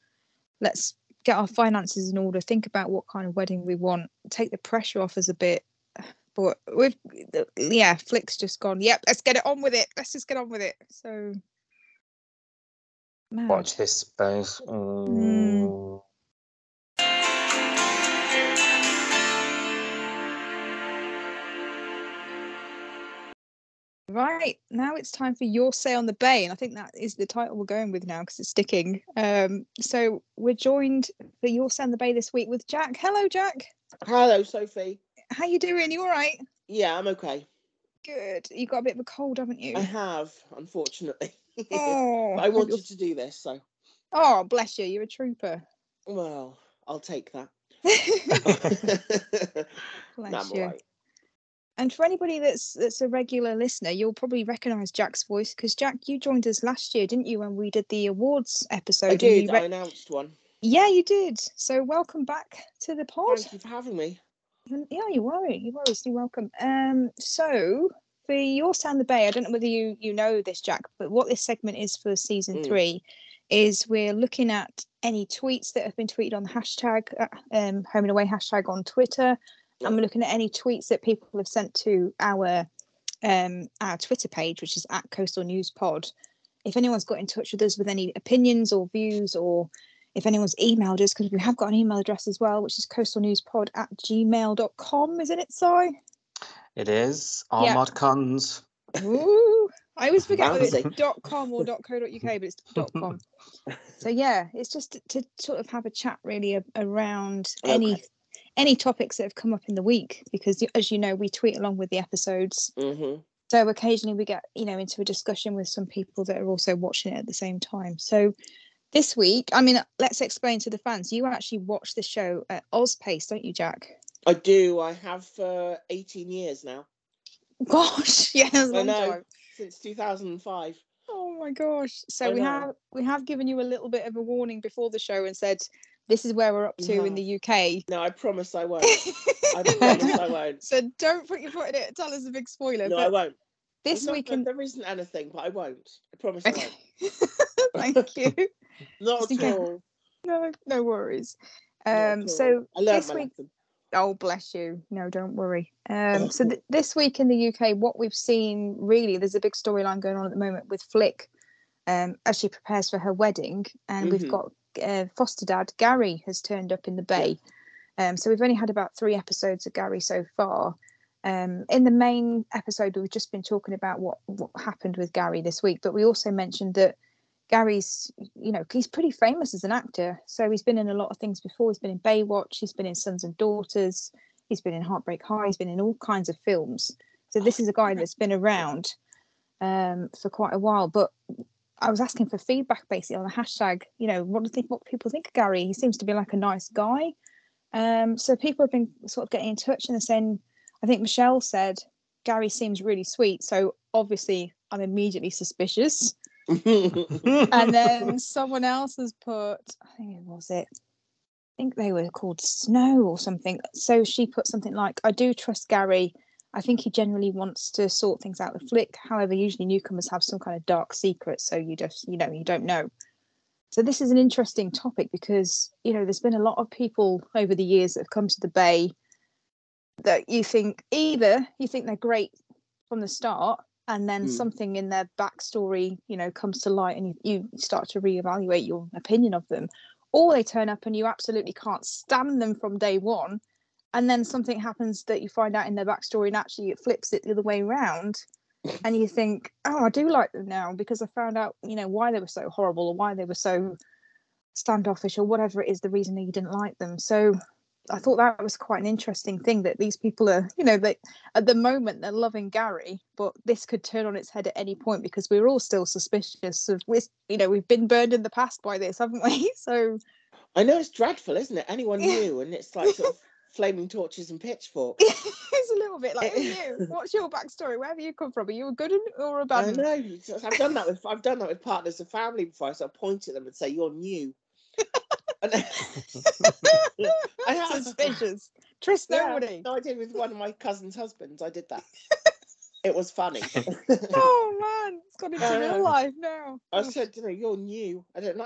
Speaker 8: Let's get our finances in order. Think about what kind of wedding we want. Take the pressure off us a bit. But we've, yeah, Flick's just gone. Yep, let's get it on with it. Let's just get on with it. So. Mad.
Speaker 7: Watch this space. Mm.
Speaker 8: Right now it's time for your say on the bay, and I think that is the title we're going with now because it's sticking. Um, so we're joined for your say on the bay this week with Jack. Hello, Jack.
Speaker 9: Hello, Sophie.
Speaker 8: How you doing? You all right?
Speaker 9: Yeah, I'm okay.
Speaker 8: Good. You got a bit of a cold, haven't you?
Speaker 9: I have, unfortunately.
Speaker 8: Oh,
Speaker 9: I wanted to do this, so
Speaker 8: Oh, bless you. You're a trooper.
Speaker 9: well, I'll take that.
Speaker 8: bless you.
Speaker 9: alright.
Speaker 8: And for anybody that's that's a regular listener, you'll probably recognise Jack's voice because Jack, you joined us last year, didn't you, when we did the awards episode?
Speaker 9: I did.
Speaker 8: you
Speaker 9: I announced one.
Speaker 8: Yeah, you did. So welcome back to the pod.
Speaker 9: Thank you for having me.
Speaker 8: Mm, Yeah, you worry. You worry. You're welcome. Um, so for your Say on the Bay, I don't know whether you you know this, Jack, but what this segment is for season
Speaker 9: Mm.
Speaker 8: three is we're looking at any tweets that have been tweeted on the hashtag uh, um, Home and Away hashtag on Twitter, and we're looking at any tweets that people have sent to our um our Twitter page, which is at Coastal News Pod. If anyone's got in touch with us with any opinions or views, or if anyone's emailed us, because we have got an email address as well, which is coastalnewspod at gmail.com, isn't it, Si?
Speaker 7: It is. Our
Speaker 8: Yeah.
Speaker 7: cons.
Speaker 8: Ooh, I always forget whether it's dot com or dot co dot uk, but it's dot com. So yeah, it's just to, to sort of have a chat really around any
Speaker 9: Okay.
Speaker 8: any topics that have come up in the week because as you know we tweet along with the episodes.
Speaker 9: Mm-hmm.
Speaker 8: So occasionally we get you know into a discussion with some people that are also watching it at the same time. So this week, I mean, let's explain to the fans. You actually watch the show at Ozpace, don't you, Jack?
Speaker 9: I do. I have for 18 years now,
Speaker 8: Gosh, yeah, that's a
Speaker 9: I
Speaker 8: long
Speaker 9: know.
Speaker 8: time.
Speaker 9: since 2005.
Speaker 8: Oh my gosh. So
Speaker 9: I
Speaker 8: we
Speaker 9: know.
Speaker 8: have we have given you a little bit of a warning before the show and said this is where we're up to in the UK.
Speaker 9: No, I promise I won't. I promise I won't.
Speaker 8: so don't put your foot in it tell us a big spoiler.
Speaker 9: No, I won't.
Speaker 8: this
Speaker 9: not
Speaker 8: week
Speaker 9: that there isn't anything, but I won't. I promise I won't.
Speaker 8: Thank you.
Speaker 9: Not at all.
Speaker 8: No, no worries. Um so
Speaker 9: all. I learned
Speaker 8: this week
Speaker 9: lesson.
Speaker 8: Oh bless you. No, don't worry. Um so th- this week in the UK what we've seen really there's a big storyline going on at the moment with Flick um as she prepares for her wedding and we've
Speaker 9: Mhm.
Speaker 8: got uh, foster dad Gary has turned up in the bay. Um, so we've only had about three episodes of Gary so far. Um, in the main episode, we've just been talking about what what happened with Gary this week, but we also mentioned that Gary's, you know, he's pretty famous as an actor. So he's been in a lot of things before. He's been in Baywatch. He's been in Sons and Daughters. He's been in Heartbreak High. He's been in all kinds of films. So this is a guy that's been around um, for quite a while. But I was asking for feedback basically on the hashtag. You know, what do think what people think of Gary? He seems to be like a nice guy. Um, so people have been sort of getting in touch and they're saying, I think Michelle said Gary seems really sweet. So obviously I'm immediately suspicious. and then someone else has put, I think it was it. I think they were called Snow or something. So she put something like, I do trust Gary. I think he generally wants to sort things out with Flick. However, usually newcomers have some kind of dark secret. So you just, you know, you don't know. So this is an interesting topic because, you know, there's been a lot of people over the years that have come to the Bay that you think either you think they're great from the start and then
Speaker 9: Mm.
Speaker 8: something in their backstory you know comes to light and you, you start to reevaluate your opinion of them or they turn up and you absolutely can't stand them from day one and then something happens that you find out in their backstory and actually it flips it the other way around and you think oh i do like them now because i found out you know why they were so horrible or why they were so standoffish or whatever it is the reason that you didn't like them so I thought that was quite an interesting thing that these people are, you know, that at the moment they're loving Gary, but this could turn on its head at any point because we're all still suspicious of, you know, we've been burned in the past by this, haven't we? So
Speaker 9: I know it's dreadful, isn't it? Anyone
Speaker 8: Yeah.
Speaker 9: new, and it's like sort of flaming torches and pitchforks.
Speaker 8: it's a little bit like, you? What's your backstory? Where have you come from? Are you a good or a bad
Speaker 9: I know. I've done that with I've done that with partners of family before. So I sort of point at them and say, "You're new." And I have.
Speaker 8: Suspicious. Trust nobody.
Speaker 9: no, I did with one of my cousin's husbands. I did that. it was funny.
Speaker 8: Oh man, it's got into
Speaker 9: Yeah.
Speaker 8: real um, life now.
Speaker 9: I
Speaker 8: Gosh,
Speaker 9: said, you know, you're new. I don't know.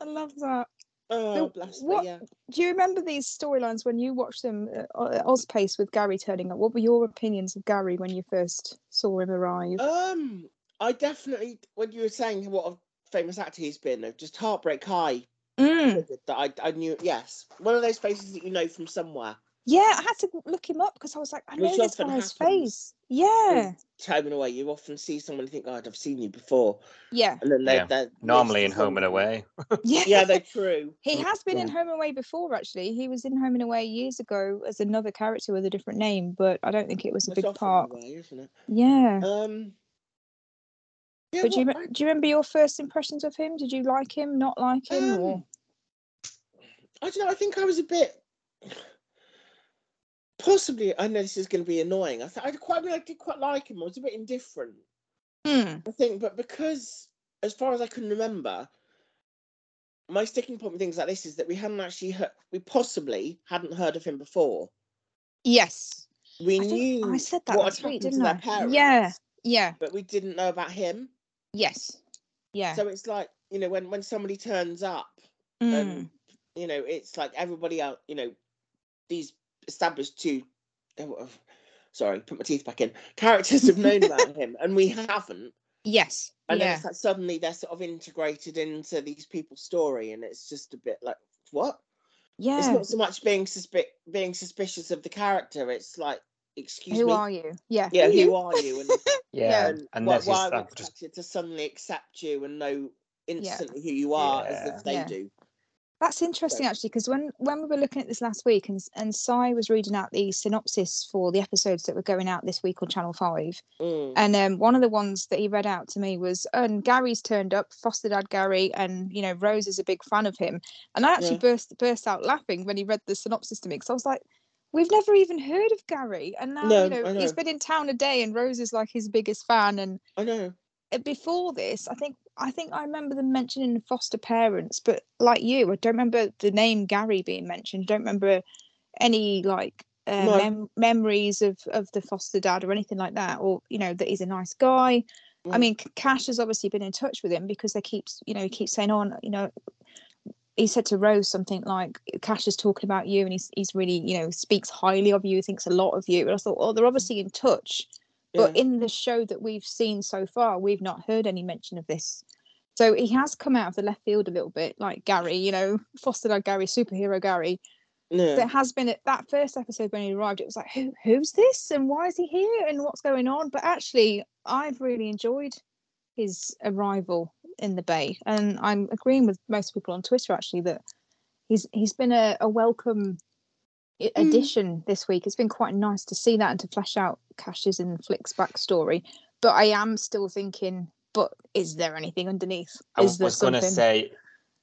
Speaker 8: I love that.
Speaker 9: oh,
Speaker 8: So
Speaker 9: bless me. Yeah.
Speaker 8: Do you remember these storylines when you watched them at O- uh, at Ozpace with Gary turning up? What were your opinions of Gary when you first saw him arrive?
Speaker 9: Um, I definitely when you were saying what a famous actor he's been, of just Heartbreak High.
Speaker 8: Mm.
Speaker 9: That I I knew. Yes, one of those faces that you know from somewhere.
Speaker 8: Yeah, I had to look him up because I was like, I know
Speaker 9: Which
Speaker 8: this guy's face. Yeah,
Speaker 9: Home and away, you often see someone and think, "Oh, I've seen you before,"
Speaker 8: yeah,
Speaker 9: and then they're,
Speaker 7: Yeah,
Speaker 9: they're
Speaker 7: Normally in Home and. Away.
Speaker 8: yeah.
Speaker 9: Yeah, they're true.
Speaker 8: He has been in Home and Away before, actually. He was in Home and Away years ago as another character with a different name, but I don't think it was a
Speaker 9: It's
Speaker 8: big part.
Speaker 9: the way, isn't it?
Speaker 8: Yeah.
Speaker 9: Um. Yeah,
Speaker 8: but do you, do you remember your first impressions of him? Did you like him, not like him, or
Speaker 9: Um, I don't know. I think I was a bit. Possibly, I know this is going to be annoying. I th- I quite, I, mean, I did quite like him. I was a bit indifferent.
Speaker 8: Hmm.
Speaker 9: I think, but because, as far as I can remember, my sticking point with things like this is that we hadn't actually heard, we possibly hadn't heard of him before.
Speaker 8: yes,
Speaker 9: We
Speaker 8: I,
Speaker 9: knew
Speaker 8: I said that
Speaker 9: what
Speaker 8: last week,
Speaker 9: happened to
Speaker 8: didn't I?
Speaker 9: parents,
Speaker 8: Yeah, yeah,
Speaker 9: but we didn't know about him.
Speaker 8: Yes, yeah.
Speaker 9: So it's like you know when when somebody turns up
Speaker 8: Mm.
Speaker 9: and you know, it's like everybody else, you know, these established two, oh, sorry, put my teeth back in, characters have known about him and we haven't.
Speaker 8: Yes.
Speaker 9: And then it's like suddenly they're sort of integrated into these people's story and it's just a bit like, what?
Speaker 8: Yeah.
Speaker 9: It's not so much being suspi- being suspicious of the character, it's like, excuse
Speaker 8: Who
Speaker 9: me.
Speaker 8: are you? Yeah.
Speaker 9: yeah,
Speaker 8: Who
Speaker 9: who
Speaker 8: you?
Speaker 9: are you? And,
Speaker 7: Yeah,
Speaker 9: and,
Speaker 7: and
Speaker 9: why,
Speaker 7: this
Speaker 9: why are we
Speaker 7: I'm just
Speaker 9: expected to suddenly accept you and know instantly who you are as
Speaker 7: Yeah.
Speaker 9: if they
Speaker 8: Yeah.
Speaker 9: do?
Speaker 8: That's interesting actually, because when when we were looking at this last week, and and Si was reading out the synopsis for the episodes that were going out this week on Channel Five,
Speaker 9: Mm.
Speaker 8: and um, one of the ones that he read out to me was, "And Gary's turned up, foster dad Gary, and you know Rose is a big fan of him." And I actually
Speaker 9: Yeah.
Speaker 8: burst burst out laughing when he read the synopsis to me, because I was like, "We've never even heard of Gary, and now
Speaker 9: No,
Speaker 8: you know,
Speaker 9: I
Speaker 8: he's
Speaker 9: know.
Speaker 8: been in town a day, and Rose is like his biggest fan, and
Speaker 9: I know.
Speaker 8: uh, before this, I think I think I remember them mentioning foster parents, but like you, I don't remember the name Gary being mentioned. Don't remember any like uh,
Speaker 9: No.
Speaker 8: mem- memories of of the foster dad or anything like that, or you know that he's a nice guy. I
Speaker 9: Mm.
Speaker 8: mean, Cash has obviously been in touch with him because they keep, you know, he keeps saying, "On, you know." He said to Rose something like, "Cash is talking about you, and he's he's really, you know, speaks highly of you, thinks a lot of you." And I thought, "Oh, they're obviously in touch." But in the show that we've seen so far, we've not heard any mention of this. So he has come out of the left field a little bit, like Gary, you know, foster dad Gary, superhero Gary.
Speaker 9: No.
Speaker 8: There has been at that first episode when he arrived, it was like, Who who's this and why is he here and what's going on? But actually, I've really enjoyed his arrival in the Bay. And I'm agreeing with most people on Twitter actually that he's he's been a, a welcome i- addition this week. It's been quite nice to see that and to flesh out Cash's and Flick's backstory. But I am still thinking, but is there anything underneath?
Speaker 7: I
Speaker 8: Is there
Speaker 7: was going to say,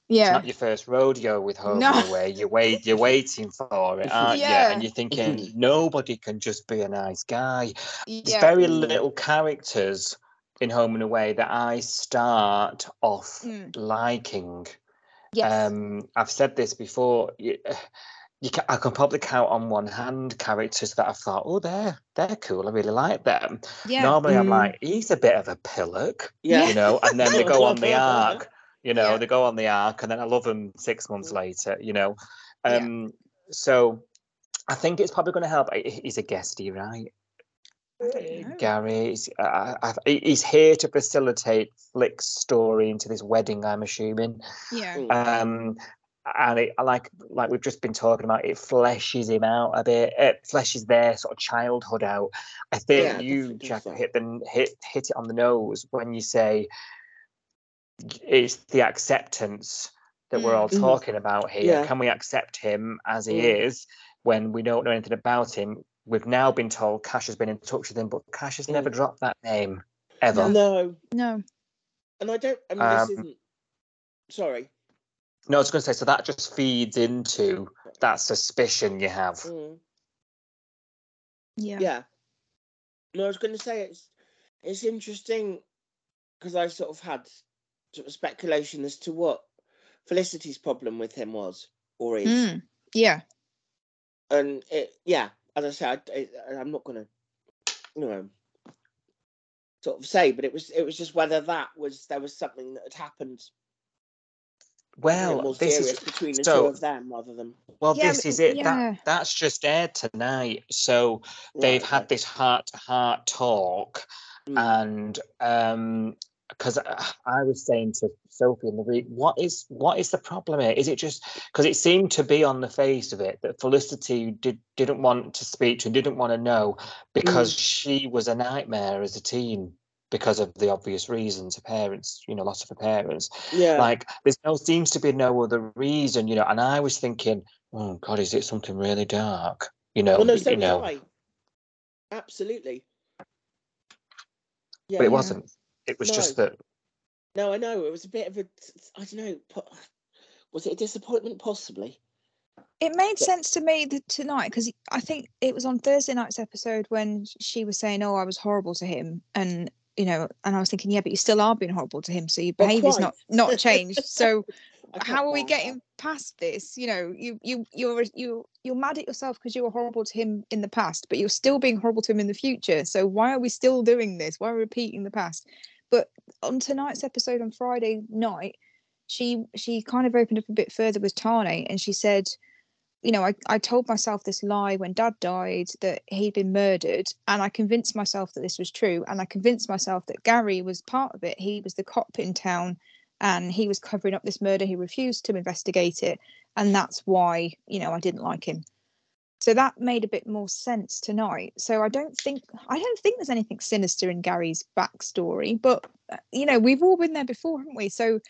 Speaker 8: yeah.
Speaker 7: it's not your first rodeo with home
Speaker 8: No.
Speaker 7: and away. You wait, you're waiting for it, aren't you?
Speaker 8: Yeah.
Speaker 7: And you're thinking nobody can just be a nice guy. There's very
Speaker 9: Mm.
Speaker 7: little characters in home and away that I start off
Speaker 8: Mm.
Speaker 7: liking.
Speaker 8: yes,
Speaker 7: Um, I've said this before. You, you can, I can probably count on one hand characters that I thought, oh, they're they're cool. I really like them.
Speaker 8: yeah,
Speaker 7: Normally, I'm
Speaker 9: Mm.
Speaker 7: like, he's a bit of a pillock,
Speaker 9: Yeah.
Speaker 7: you know. And then they go on the arc, you know.
Speaker 8: Yeah.
Speaker 7: They go on the arc, and then I love them six months later, you know.
Speaker 8: Yeah.
Speaker 7: Um, so I think it's probably going to help. He's a guestie, right?
Speaker 8: I don't know.
Speaker 7: Gary, he's, uh, I, he's here to facilitate Flick's story into this wedding. I'm assuming.
Speaker 8: yeah,
Speaker 9: Mm.
Speaker 7: um and it like like we've just been talking about it fleshes him out a bit it fleshes their sort of childhood out i think
Speaker 9: Yeah,
Speaker 7: you
Speaker 9: definitely
Speaker 7: jack
Speaker 9: that.
Speaker 7: hit the hit hit it on the nose when you say it's the acceptance that we're all
Speaker 9: Mm.
Speaker 7: talking about here
Speaker 9: Yeah.
Speaker 7: can we accept him as he
Speaker 9: Mm.
Speaker 7: is when we don't know anything about him we've now been told cash has been in touch with him but cash has never
Speaker 9: Mm.
Speaker 7: dropped that name ever
Speaker 9: No.
Speaker 8: no,
Speaker 9: And I don't, I mean,
Speaker 7: Um,
Speaker 9: this isn't, sorry.
Speaker 7: no i was going to say so that just feeds into that suspicion you have
Speaker 9: Mm.
Speaker 8: yeah,
Speaker 9: Yeah. No, I was going to say it's it's interesting because I sort of had sort of speculation as to what Felicity's problem with him was or is,
Speaker 8: Mm, yeah,
Speaker 9: and it yeah, as I said, I, I, I'm not going to you know sort of say, but it was it was just whether that was there was something that had happened
Speaker 7: well
Speaker 9: more
Speaker 7: this
Speaker 9: serious
Speaker 7: is
Speaker 9: between the
Speaker 7: so-
Speaker 9: two of them rather than
Speaker 7: Well,
Speaker 8: Yeah,
Speaker 7: this
Speaker 8: but-
Speaker 7: is it.
Speaker 8: yeah.
Speaker 7: That that's just aired tonight. So they've
Speaker 9: Right,
Speaker 7: had
Speaker 9: okay.
Speaker 7: this heart to heart talk,
Speaker 9: Mm.
Speaker 7: and um, because uh, I was saying to Sophie in the week, what is what is the problem here? Is it just because it seemed to be on the face of it that Felicity did didn't want to speak to, and didn't want to know because mm. she was a nightmare as a teen because of the obvious reasons her parents, you know, loss of her parents.
Speaker 9: Yeah.
Speaker 7: Like there's no seems to be no other reason you know and i was thinking oh god is it something really dark? You know
Speaker 9: well no so
Speaker 7: you know.
Speaker 9: I. absolutely. Yeah
Speaker 7: but it
Speaker 8: Yeah.
Speaker 7: wasn't it was just that
Speaker 9: No, I know. It was a bit of a, I don't know. Was it a disappointment? Possibly.
Speaker 8: It made
Speaker 9: But-
Speaker 8: sense to me that tonight because I think it was on Thursday night's episode when she was saying, "Oh, I was horrible to him," and you know, and I was thinking, "Yeah, but you still are being horrible to him, so your
Speaker 9: Well,
Speaker 8: behaviour's not not changed." So how are we
Speaker 9: bear that.
Speaker 8: getting past this? You know, you you you're you you're mad at yourself because you were horrible to him in the past, but you're still being horrible to him in the future. So why are we still doing this? Why are we repeating the past? But on tonight's episode on Friday night, she she kind of opened up a bit further with Tane, and she said, you know, I, I told myself this lie when dad died that he'd been murdered, and I convinced myself that this was true, and I convinced myself that Gary was part of it. He was the cop in town, and he was covering up this murder. He refused to investigate it, and that's why you know I didn't like him. So that made a bit more sense tonight. So I don't think I don't think there's anything sinister in Gary's backstory, but uh, you know we've all been there before, haven't we? So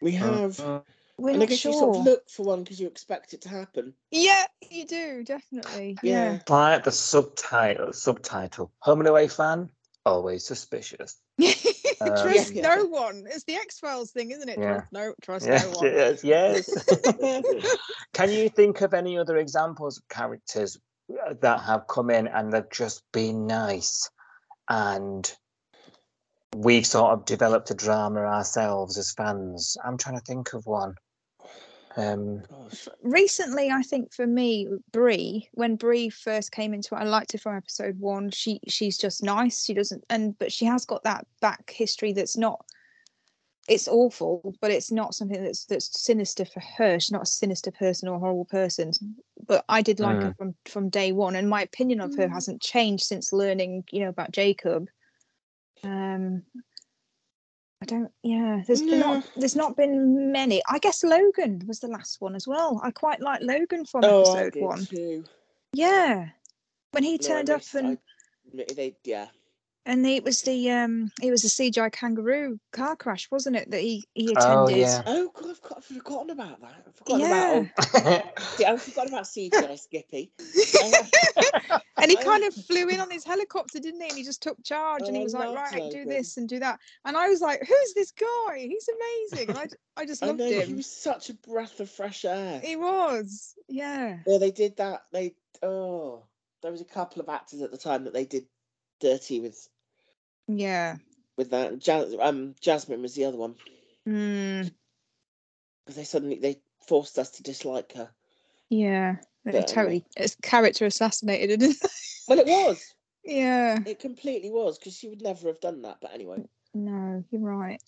Speaker 9: we have.
Speaker 7: Uh,
Speaker 8: we're
Speaker 9: and I guess
Speaker 8: sure.
Speaker 9: you sort of look for one because you expect it to happen.
Speaker 8: Yeah, you do definitely.
Speaker 9: Yeah.
Speaker 7: like the subtitle, subtitle. Home and away fan, always suspicious. Um,
Speaker 8: trust
Speaker 9: Yeah.
Speaker 8: no one. It's the X Files thing, isn't it?
Speaker 7: Yeah.
Speaker 8: Trust no, trust
Speaker 7: Yes,
Speaker 8: no one.
Speaker 7: yes, yes. Can you think of any other examples of characters uh, that have come in and they've just been nice and we've sort of developed a drama ourselves as fans? I'm trying to think of one. Um,
Speaker 8: Recently, I think for me, Bree, when Bree first came into it, I liked her from episode one. She she's just nice. She doesn't and but she has got that back history that's not it's awful, but it's not something that's that's sinister for her. She's not a sinister person or a horrible person. But I did like her from from day one, and my opinion of her hasn't changed since learning, you know, about Jacob. Um, I don't. Yeah, there's been not there's not been many. I guess Logan was the last one as well. I quite like Logan from
Speaker 9: Oh, I
Speaker 8: episode
Speaker 9: did
Speaker 8: one.
Speaker 9: too.
Speaker 8: Yeah, when he
Speaker 9: No,
Speaker 8: turned up and
Speaker 9: I- they, yeah.
Speaker 8: And it was the um it was the CGI kangaroo car crash, wasn't it? That he he attended.
Speaker 7: Oh, yeah.
Speaker 9: Oh God, I've, got, I've forgotten about that. I've forgotten
Speaker 8: Yeah.
Speaker 9: about. Oh, see, I've forgotten about CGI Skippy.
Speaker 8: and he kind of flew in on his helicopter, didn't he? And he just took charge
Speaker 9: Oh,
Speaker 8: and he was like,
Speaker 9: loved
Speaker 8: right, do
Speaker 9: Logan.
Speaker 8: this and do that. And I was like, who's this guy? He's amazing. And I, j- I just
Speaker 9: I
Speaker 8: loved
Speaker 9: know he was such a breath of fresh air.
Speaker 8: He was. Yeah.
Speaker 9: Yeah, they did that. They oh, there was a couple of actors at the time that they did dirty with
Speaker 8: Yeah.
Speaker 9: with that. Jas- um, Jasmine was the other one
Speaker 8: Mm,
Speaker 9: because they suddenly they forced us to dislike her.
Speaker 8: yeah. They
Speaker 9: But, um,
Speaker 8: totally it's character assassinated?
Speaker 9: Well, it was.
Speaker 8: yeah.
Speaker 9: It completely was because she would never have done that. But anyway,
Speaker 8: No, you're right.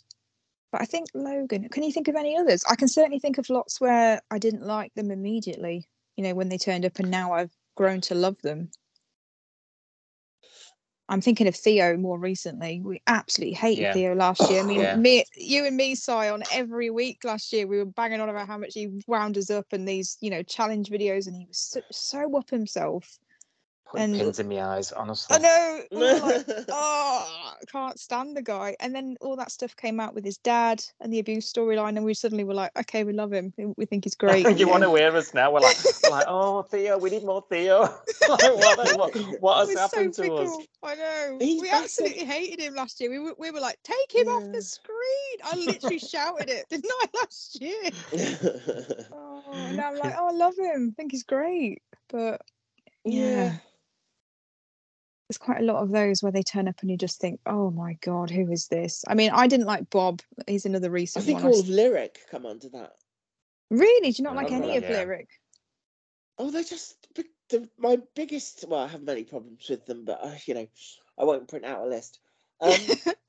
Speaker 8: But I think Logan, can you think of any others? I can certainly think of lots where I didn't like them immediately, you know, when they turned up and now I've grown to love them. I'm thinking of Theo more recently. We absolutely hated
Speaker 7: Yeah.
Speaker 8: Theo last year. I mean,
Speaker 7: Yeah.
Speaker 8: me, you and me, Si, on every week last year, we were banging on about how much he wound us up and these, you know, challenge videos, and he was so, so up himself.
Speaker 7: Putting
Speaker 8: And-
Speaker 7: pins in my eyes, honestly.
Speaker 8: I know. like, oh, I can't stand the guy. And then all that stuff came out with his dad and the abuse storyline, and we suddenly were like, okay, we love him. We- think he's great.
Speaker 7: you want to hear us now? We're like, like, oh Theo, we need more Theo. like, what, what, what has happened
Speaker 8: so
Speaker 7: to us?
Speaker 8: I know.
Speaker 9: He's
Speaker 8: we absolutely hated him last year. We were, we were like, take him off the screen. I literally shouted it, didn't I, last year? Oh, and I'm like, oh, I love him. I think he's great. But yeah.
Speaker 9: yeah.
Speaker 8: There's quite a lot of those where they turn up and you just think, oh my God, who is this? I mean, I didn't like Bob. He's another recent.
Speaker 9: I think
Speaker 8: one.
Speaker 9: All of lyric come under that.
Speaker 8: Really? Do you not
Speaker 7: I
Speaker 8: like any
Speaker 7: know,
Speaker 8: of
Speaker 7: yeah.
Speaker 8: Lyric?
Speaker 9: Oh, they're just the, my biggest. Well, I have many problems with them, but uh, you know, I won't print out a list. Um,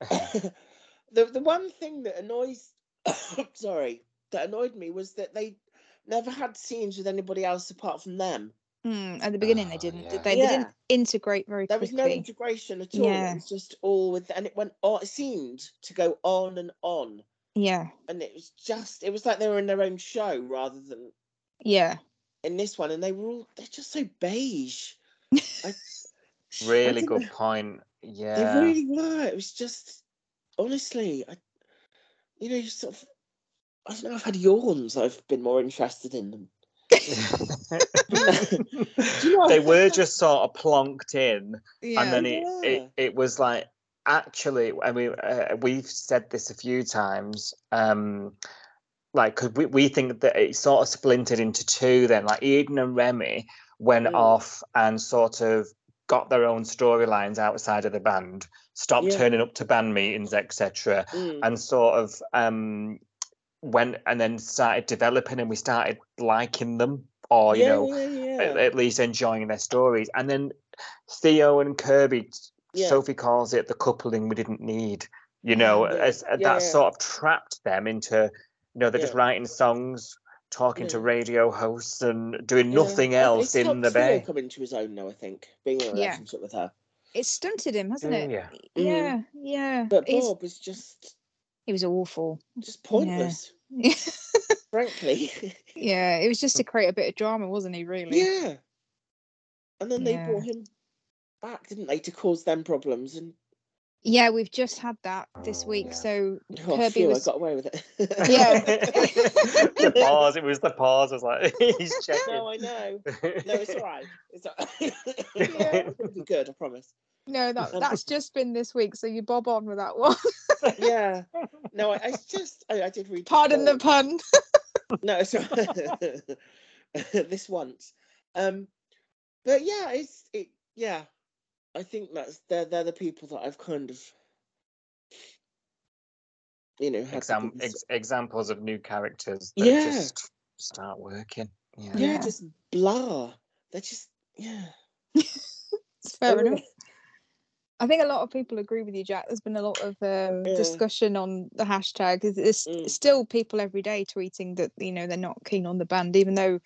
Speaker 9: the the one thing that annoys, sorry, that annoyed me was that they never had scenes with anybody else apart from them.
Speaker 8: Hmm, at the beginning, they didn't.
Speaker 7: yeah.
Speaker 8: did They, they didn't integrate very
Speaker 9: There was no integration at all.
Speaker 8: Yeah.
Speaker 9: It was just all with, and it went. on it seemed to go on and on,
Speaker 8: yeah,
Speaker 9: and it was just. It was like they were in their own show rather than
Speaker 8: yeah.
Speaker 9: in this one, and they were all. They're just so beige. I,
Speaker 7: Really
Speaker 9: don't
Speaker 7: good
Speaker 9: know.
Speaker 7: point. Yeah.
Speaker 9: They really were. It was just honestly, I, you know, you sort of. I don't know. I've had yawns. I've been more interested in them. you
Speaker 7: they were just sort of plonked in,
Speaker 8: Yeah.
Speaker 7: and then it,
Speaker 9: Yeah.
Speaker 7: it it was like actually. I mean, uh, we've said this a few times. Um, like, because we, we think that it sort of splintered into two. Then, like Eden and Remy went
Speaker 9: Mm.
Speaker 7: off and sort of got their own storylines outside of the band, stopped
Speaker 9: Yeah.
Speaker 7: turning up to band meetings, etc
Speaker 9: Mm.
Speaker 7: and sort of um went and then started developing and we started liking them or you
Speaker 9: yeah,
Speaker 7: know
Speaker 9: yeah,
Speaker 7: at,
Speaker 9: yeah.
Speaker 7: at least enjoying their stories and then theo and kirby
Speaker 9: Yeah.
Speaker 7: sophie calls it the coupling we didn't need you know
Speaker 9: Yeah,
Speaker 7: as,
Speaker 9: yeah,
Speaker 7: that
Speaker 9: yeah.
Speaker 7: sort of trapped them into You know, they're just writing songs, talking to radio hosts, and doing
Speaker 9: Yeah.
Speaker 7: nothing else
Speaker 9: it's
Speaker 7: in
Speaker 9: helped
Speaker 7: the
Speaker 9: Theo
Speaker 7: bay.
Speaker 9: come into his own now, I think, being in a
Speaker 8: Yeah.
Speaker 9: relationship with her.
Speaker 8: It's stunted him, hasn't it?
Speaker 7: Mm, yeah.
Speaker 8: Yeah, mm. yeah.
Speaker 9: But
Speaker 8: He's-
Speaker 9: Bob is just
Speaker 8: he was awful.
Speaker 9: just pointless,
Speaker 8: Yeah.
Speaker 9: frankly.
Speaker 8: yeah, it was just to create a bit of drama, wasn't he? Really?
Speaker 9: yeah. And then they
Speaker 8: Yeah.
Speaker 9: brought him back, didn't they, to cause them problems? And
Speaker 8: Yeah, we've just had that this
Speaker 7: Oh,
Speaker 8: week.
Speaker 7: yeah.
Speaker 8: So
Speaker 9: oh,
Speaker 8: Kirby
Speaker 9: phew,
Speaker 8: was
Speaker 9: I got away with it.
Speaker 8: Yeah.
Speaker 7: the pause. It was the pause. I was like, he's checking.
Speaker 9: no, I know. No, it's all right. It's all right.
Speaker 8: Yeah.
Speaker 9: It'll be good, I promise.
Speaker 8: no, that that's just been this week. So you bob on with that one.
Speaker 9: Yeah. No, I, I just I, I did read.
Speaker 8: Pardon the
Speaker 9: story.
Speaker 8: pun.
Speaker 9: No, it's all right. this once. Um, but yeah, it's it. Yeah, I think that's they're they're the people that I've kind of, you know, had
Speaker 7: Exam- ex- examples of new characters that
Speaker 9: Yeah.
Speaker 7: just start working. Yeah.
Speaker 9: yeah,
Speaker 8: Yeah.
Speaker 9: just blah. They're just yeah.
Speaker 8: It's fair enough. I think a lot of people agree with you, Jack. There's been a lot of um,
Speaker 9: Yeah.
Speaker 8: discussion on the hashtag. There's- There's
Speaker 9: Mm.
Speaker 8: still people every day tweeting that you know they're not keen on the band, even though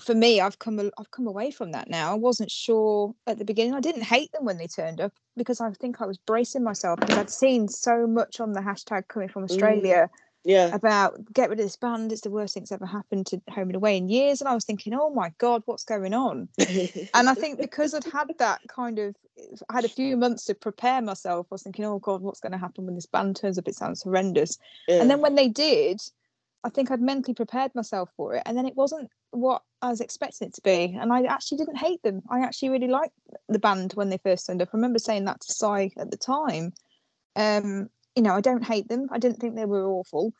Speaker 8: for me, I've come a- I've come away from that now. I wasn't sure at the beginning. I didn't hate them when they turned up because I think I was bracing myself because I'd seen so much on the hashtag coming from mm. Australia
Speaker 9: Yeah.
Speaker 8: about get rid of this band. It's the worst thing that's ever happened to Home and Away in years. And I was thinking, oh my god, what's going on? and I think because I'd had that kind of, I had a few months to prepare myself. I was thinking, oh God, what's going to happen when this band turns up? It sounds horrendous. And then when they did, I think I'd mentally prepared myself for it. And then it wasn't what I was expecting it to be. And I actually didn't hate them. I actually really liked the band when they first turned up. I remember saying that to Si at the time. Um, you know, I don't hate them. I didn't think they were awful.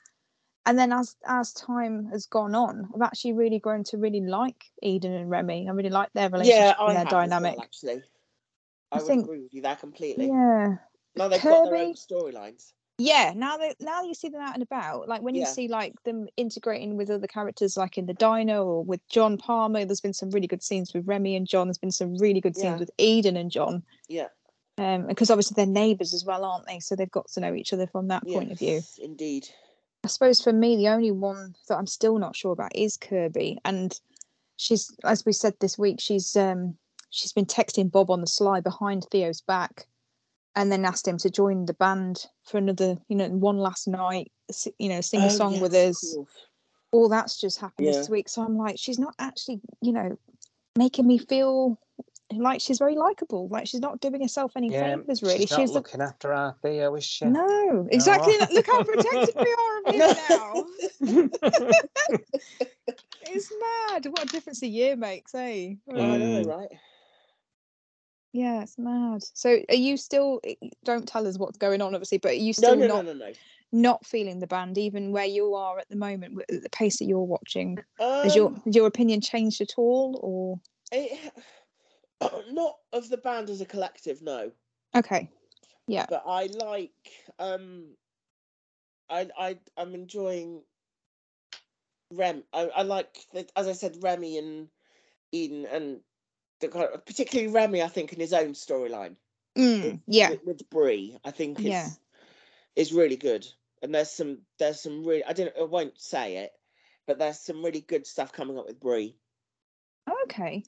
Speaker 8: And then as as time has gone on, I've actually really grown to really like Eden and Remy. I really like their relationship
Speaker 9: yeah,
Speaker 8: and their
Speaker 9: as well,
Speaker 8: dynamic.
Speaker 9: actually, I,
Speaker 8: I
Speaker 9: would
Speaker 8: think-
Speaker 9: agree with you there completely.
Speaker 8: yeah.
Speaker 9: Now they've got their own storylines.
Speaker 8: Yeah now that now you see them out and about like when you
Speaker 9: Yeah.
Speaker 8: see like them integrating with other characters like in the diner or with john palmer there's been some really good scenes with remy and john there's been some really good scenes
Speaker 9: Yeah.
Speaker 8: with eden and john
Speaker 9: Yeah.
Speaker 8: um because obviously they're neighbors as well aren't they so they've got to know each other from that point of view
Speaker 9: Indeed.
Speaker 8: i suppose for me the only one that i'm still not sure about is kirby and she's as we said this week she's um she's been texting bob on the sly behind theo's back and then asked him to join the band for another, you know, one last night, you know, sing a
Speaker 9: Oh,
Speaker 8: song with us. All that's just happened
Speaker 9: Yeah.
Speaker 8: this week. So I'm like, she's not actually, you know, making me feel like she's very likable. Like she's not doing herself any
Speaker 7: Yeah,
Speaker 8: favors, really.
Speaker 7: She's not
Speaker 8: She's
Speaker 7: looking after our Theo, is she?
Speaker 8: no, exactly. Look how protective we are of him now. it's mad. What a difference a year makes, eh?
Speaker 9: I know,
Speaker 7: Mm.
Speaker 9: right?
Speaker 8: Yeah, it's mad. So are you still? Don't tell us what's going on, obviously, but are you
Speaker 9: No,
Speaker 8: still
Speaker 9: no,
Speaker 8: not
Speaker 9: no, no, no.
Speaker 8: not feeling the band, even where you are at the moment, at the pace that you're watching?
Speaker 9: Um,
Speaker 8: Has your has your opinion changed at all, or
Speaker 9: it, not of the band as a collective, no.
Speaker 8: okay? Yeah.
Speaker 9: But I like. Um, I I I'm enjoying. Rem, I, I like the- as I said, Remy and Eden, and the kind of, particularly Remy. I think in his own storyline.
Speaker 8: Mm, yeah.
Speaker 9: with, with Bree, I think is
Speaker 8: Yeah.
Speaker 9: is really good. And there's some there's some really I don't I won't say it, but there's some really good stuff coming up with Bree.
Speaker 8: Okay.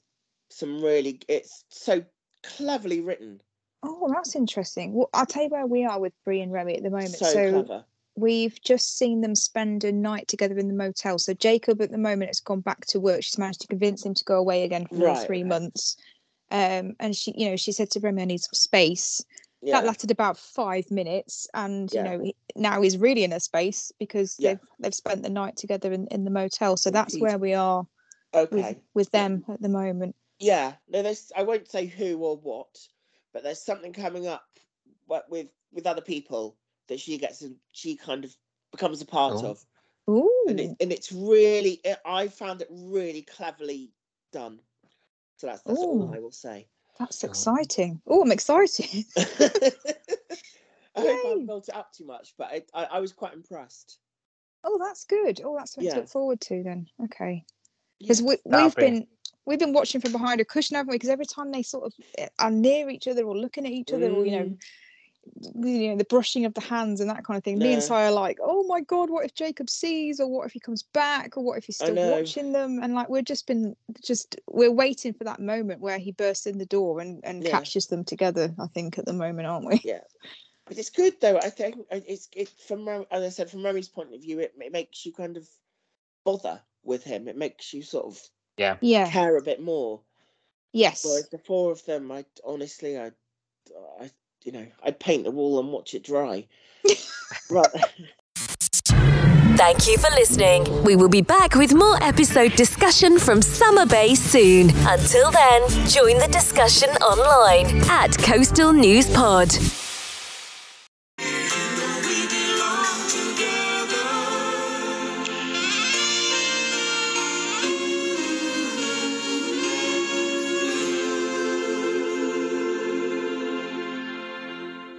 Speaker 9: Some really it's so cleverly written,
Speaker 8: Oh, that's interesting. Well, I'll tell you where we are with Bree and Remy at the moment.
Speaker 9: so,
Speaker 8: So,
Speaker 9: clever.
Speaker 8: We've just seen them spend a night together in the motel. So Jacob at the moment has gone back to work. She's managed to convince him to go away again for
Speaker 9: Right,
Speaker 8: three months. Um, and she, you know, she said to Remy, "I need some space."
Speaker 9: Yeah,
Speaker 8: That lasted about five minutes, and
Speaker 9: Yeah.
Speaker 8: you know, now he's really in a space because
Speaker 9: Yeah.
Speaker 8: they've they've spent the night together in, in the motel. So that's
Speaker 9: Indeed.
Speaker 8: where we are with,
Speaker 9: okay.
Speaker 8: with them at the moment.
Speaker 9: Yeah, no, there's I won't say who or what, but there's something coming up with with other people that she gets in, she kind of becomes a part
Speaker 7: Oh.
Speaker 9: of.
Speaker 8: Ooh,
Speaker 9: and, it, and it's really it, I found it really cleverly done. So that's that's all I will say.
Speaker 8: that's
Speaker 7: Oh.
Speaker 8: exciting. Oh, I'm excited.
Speaker 9: I hope I haven't built it up too much, but I, I, I was quite impressed.
Speaker 8: Oh, that's good. Oh, that's something
Speaker 9: Yeah.
Speaker 8: to look forward to then. Okay. Because
Speaker 9: Yeah.
Speaker 8: we, we've
Speaker 7: be-
Speaker 8: been we've been watching from behind a cushion, haven't we? Because every time they sort of eh, are near each other or looking at each other, or you know,
Speaker 9: Mm.
Speaker 8: You know the brushing of the hands and that kind of thing. Me and
Speaker 9: No.
Speaker 8: Si are like, oh my god, what if Jacob sees, or what if he comes back, or what if he's still watching them? And like we're just been just we're waiting for that moment where he bursts in the door and and
Speaker 9: Yeah.
Speaker 8: catches them together. I think at the moment, aren't we?
Speaker 9: Yeah. But it's good though. I think it's it from as I said from Rory's point of view, it, it makes you kind of bother with him. It makes you sort of
Speaker 7: Yeah.
Speaker 8: Yeah.
Speaker 9: care a bit more.
Speaker 8: Yes.
Speaker 9: Whereas the four of them, I honestly, I, I, you know, I'd paint the wall and watch it dry. right.
Speaker 6: Thank you for listening. We will be back with more episode discussion from Summer Bay soon. Until then, join the discussion online at Coastal News Pod.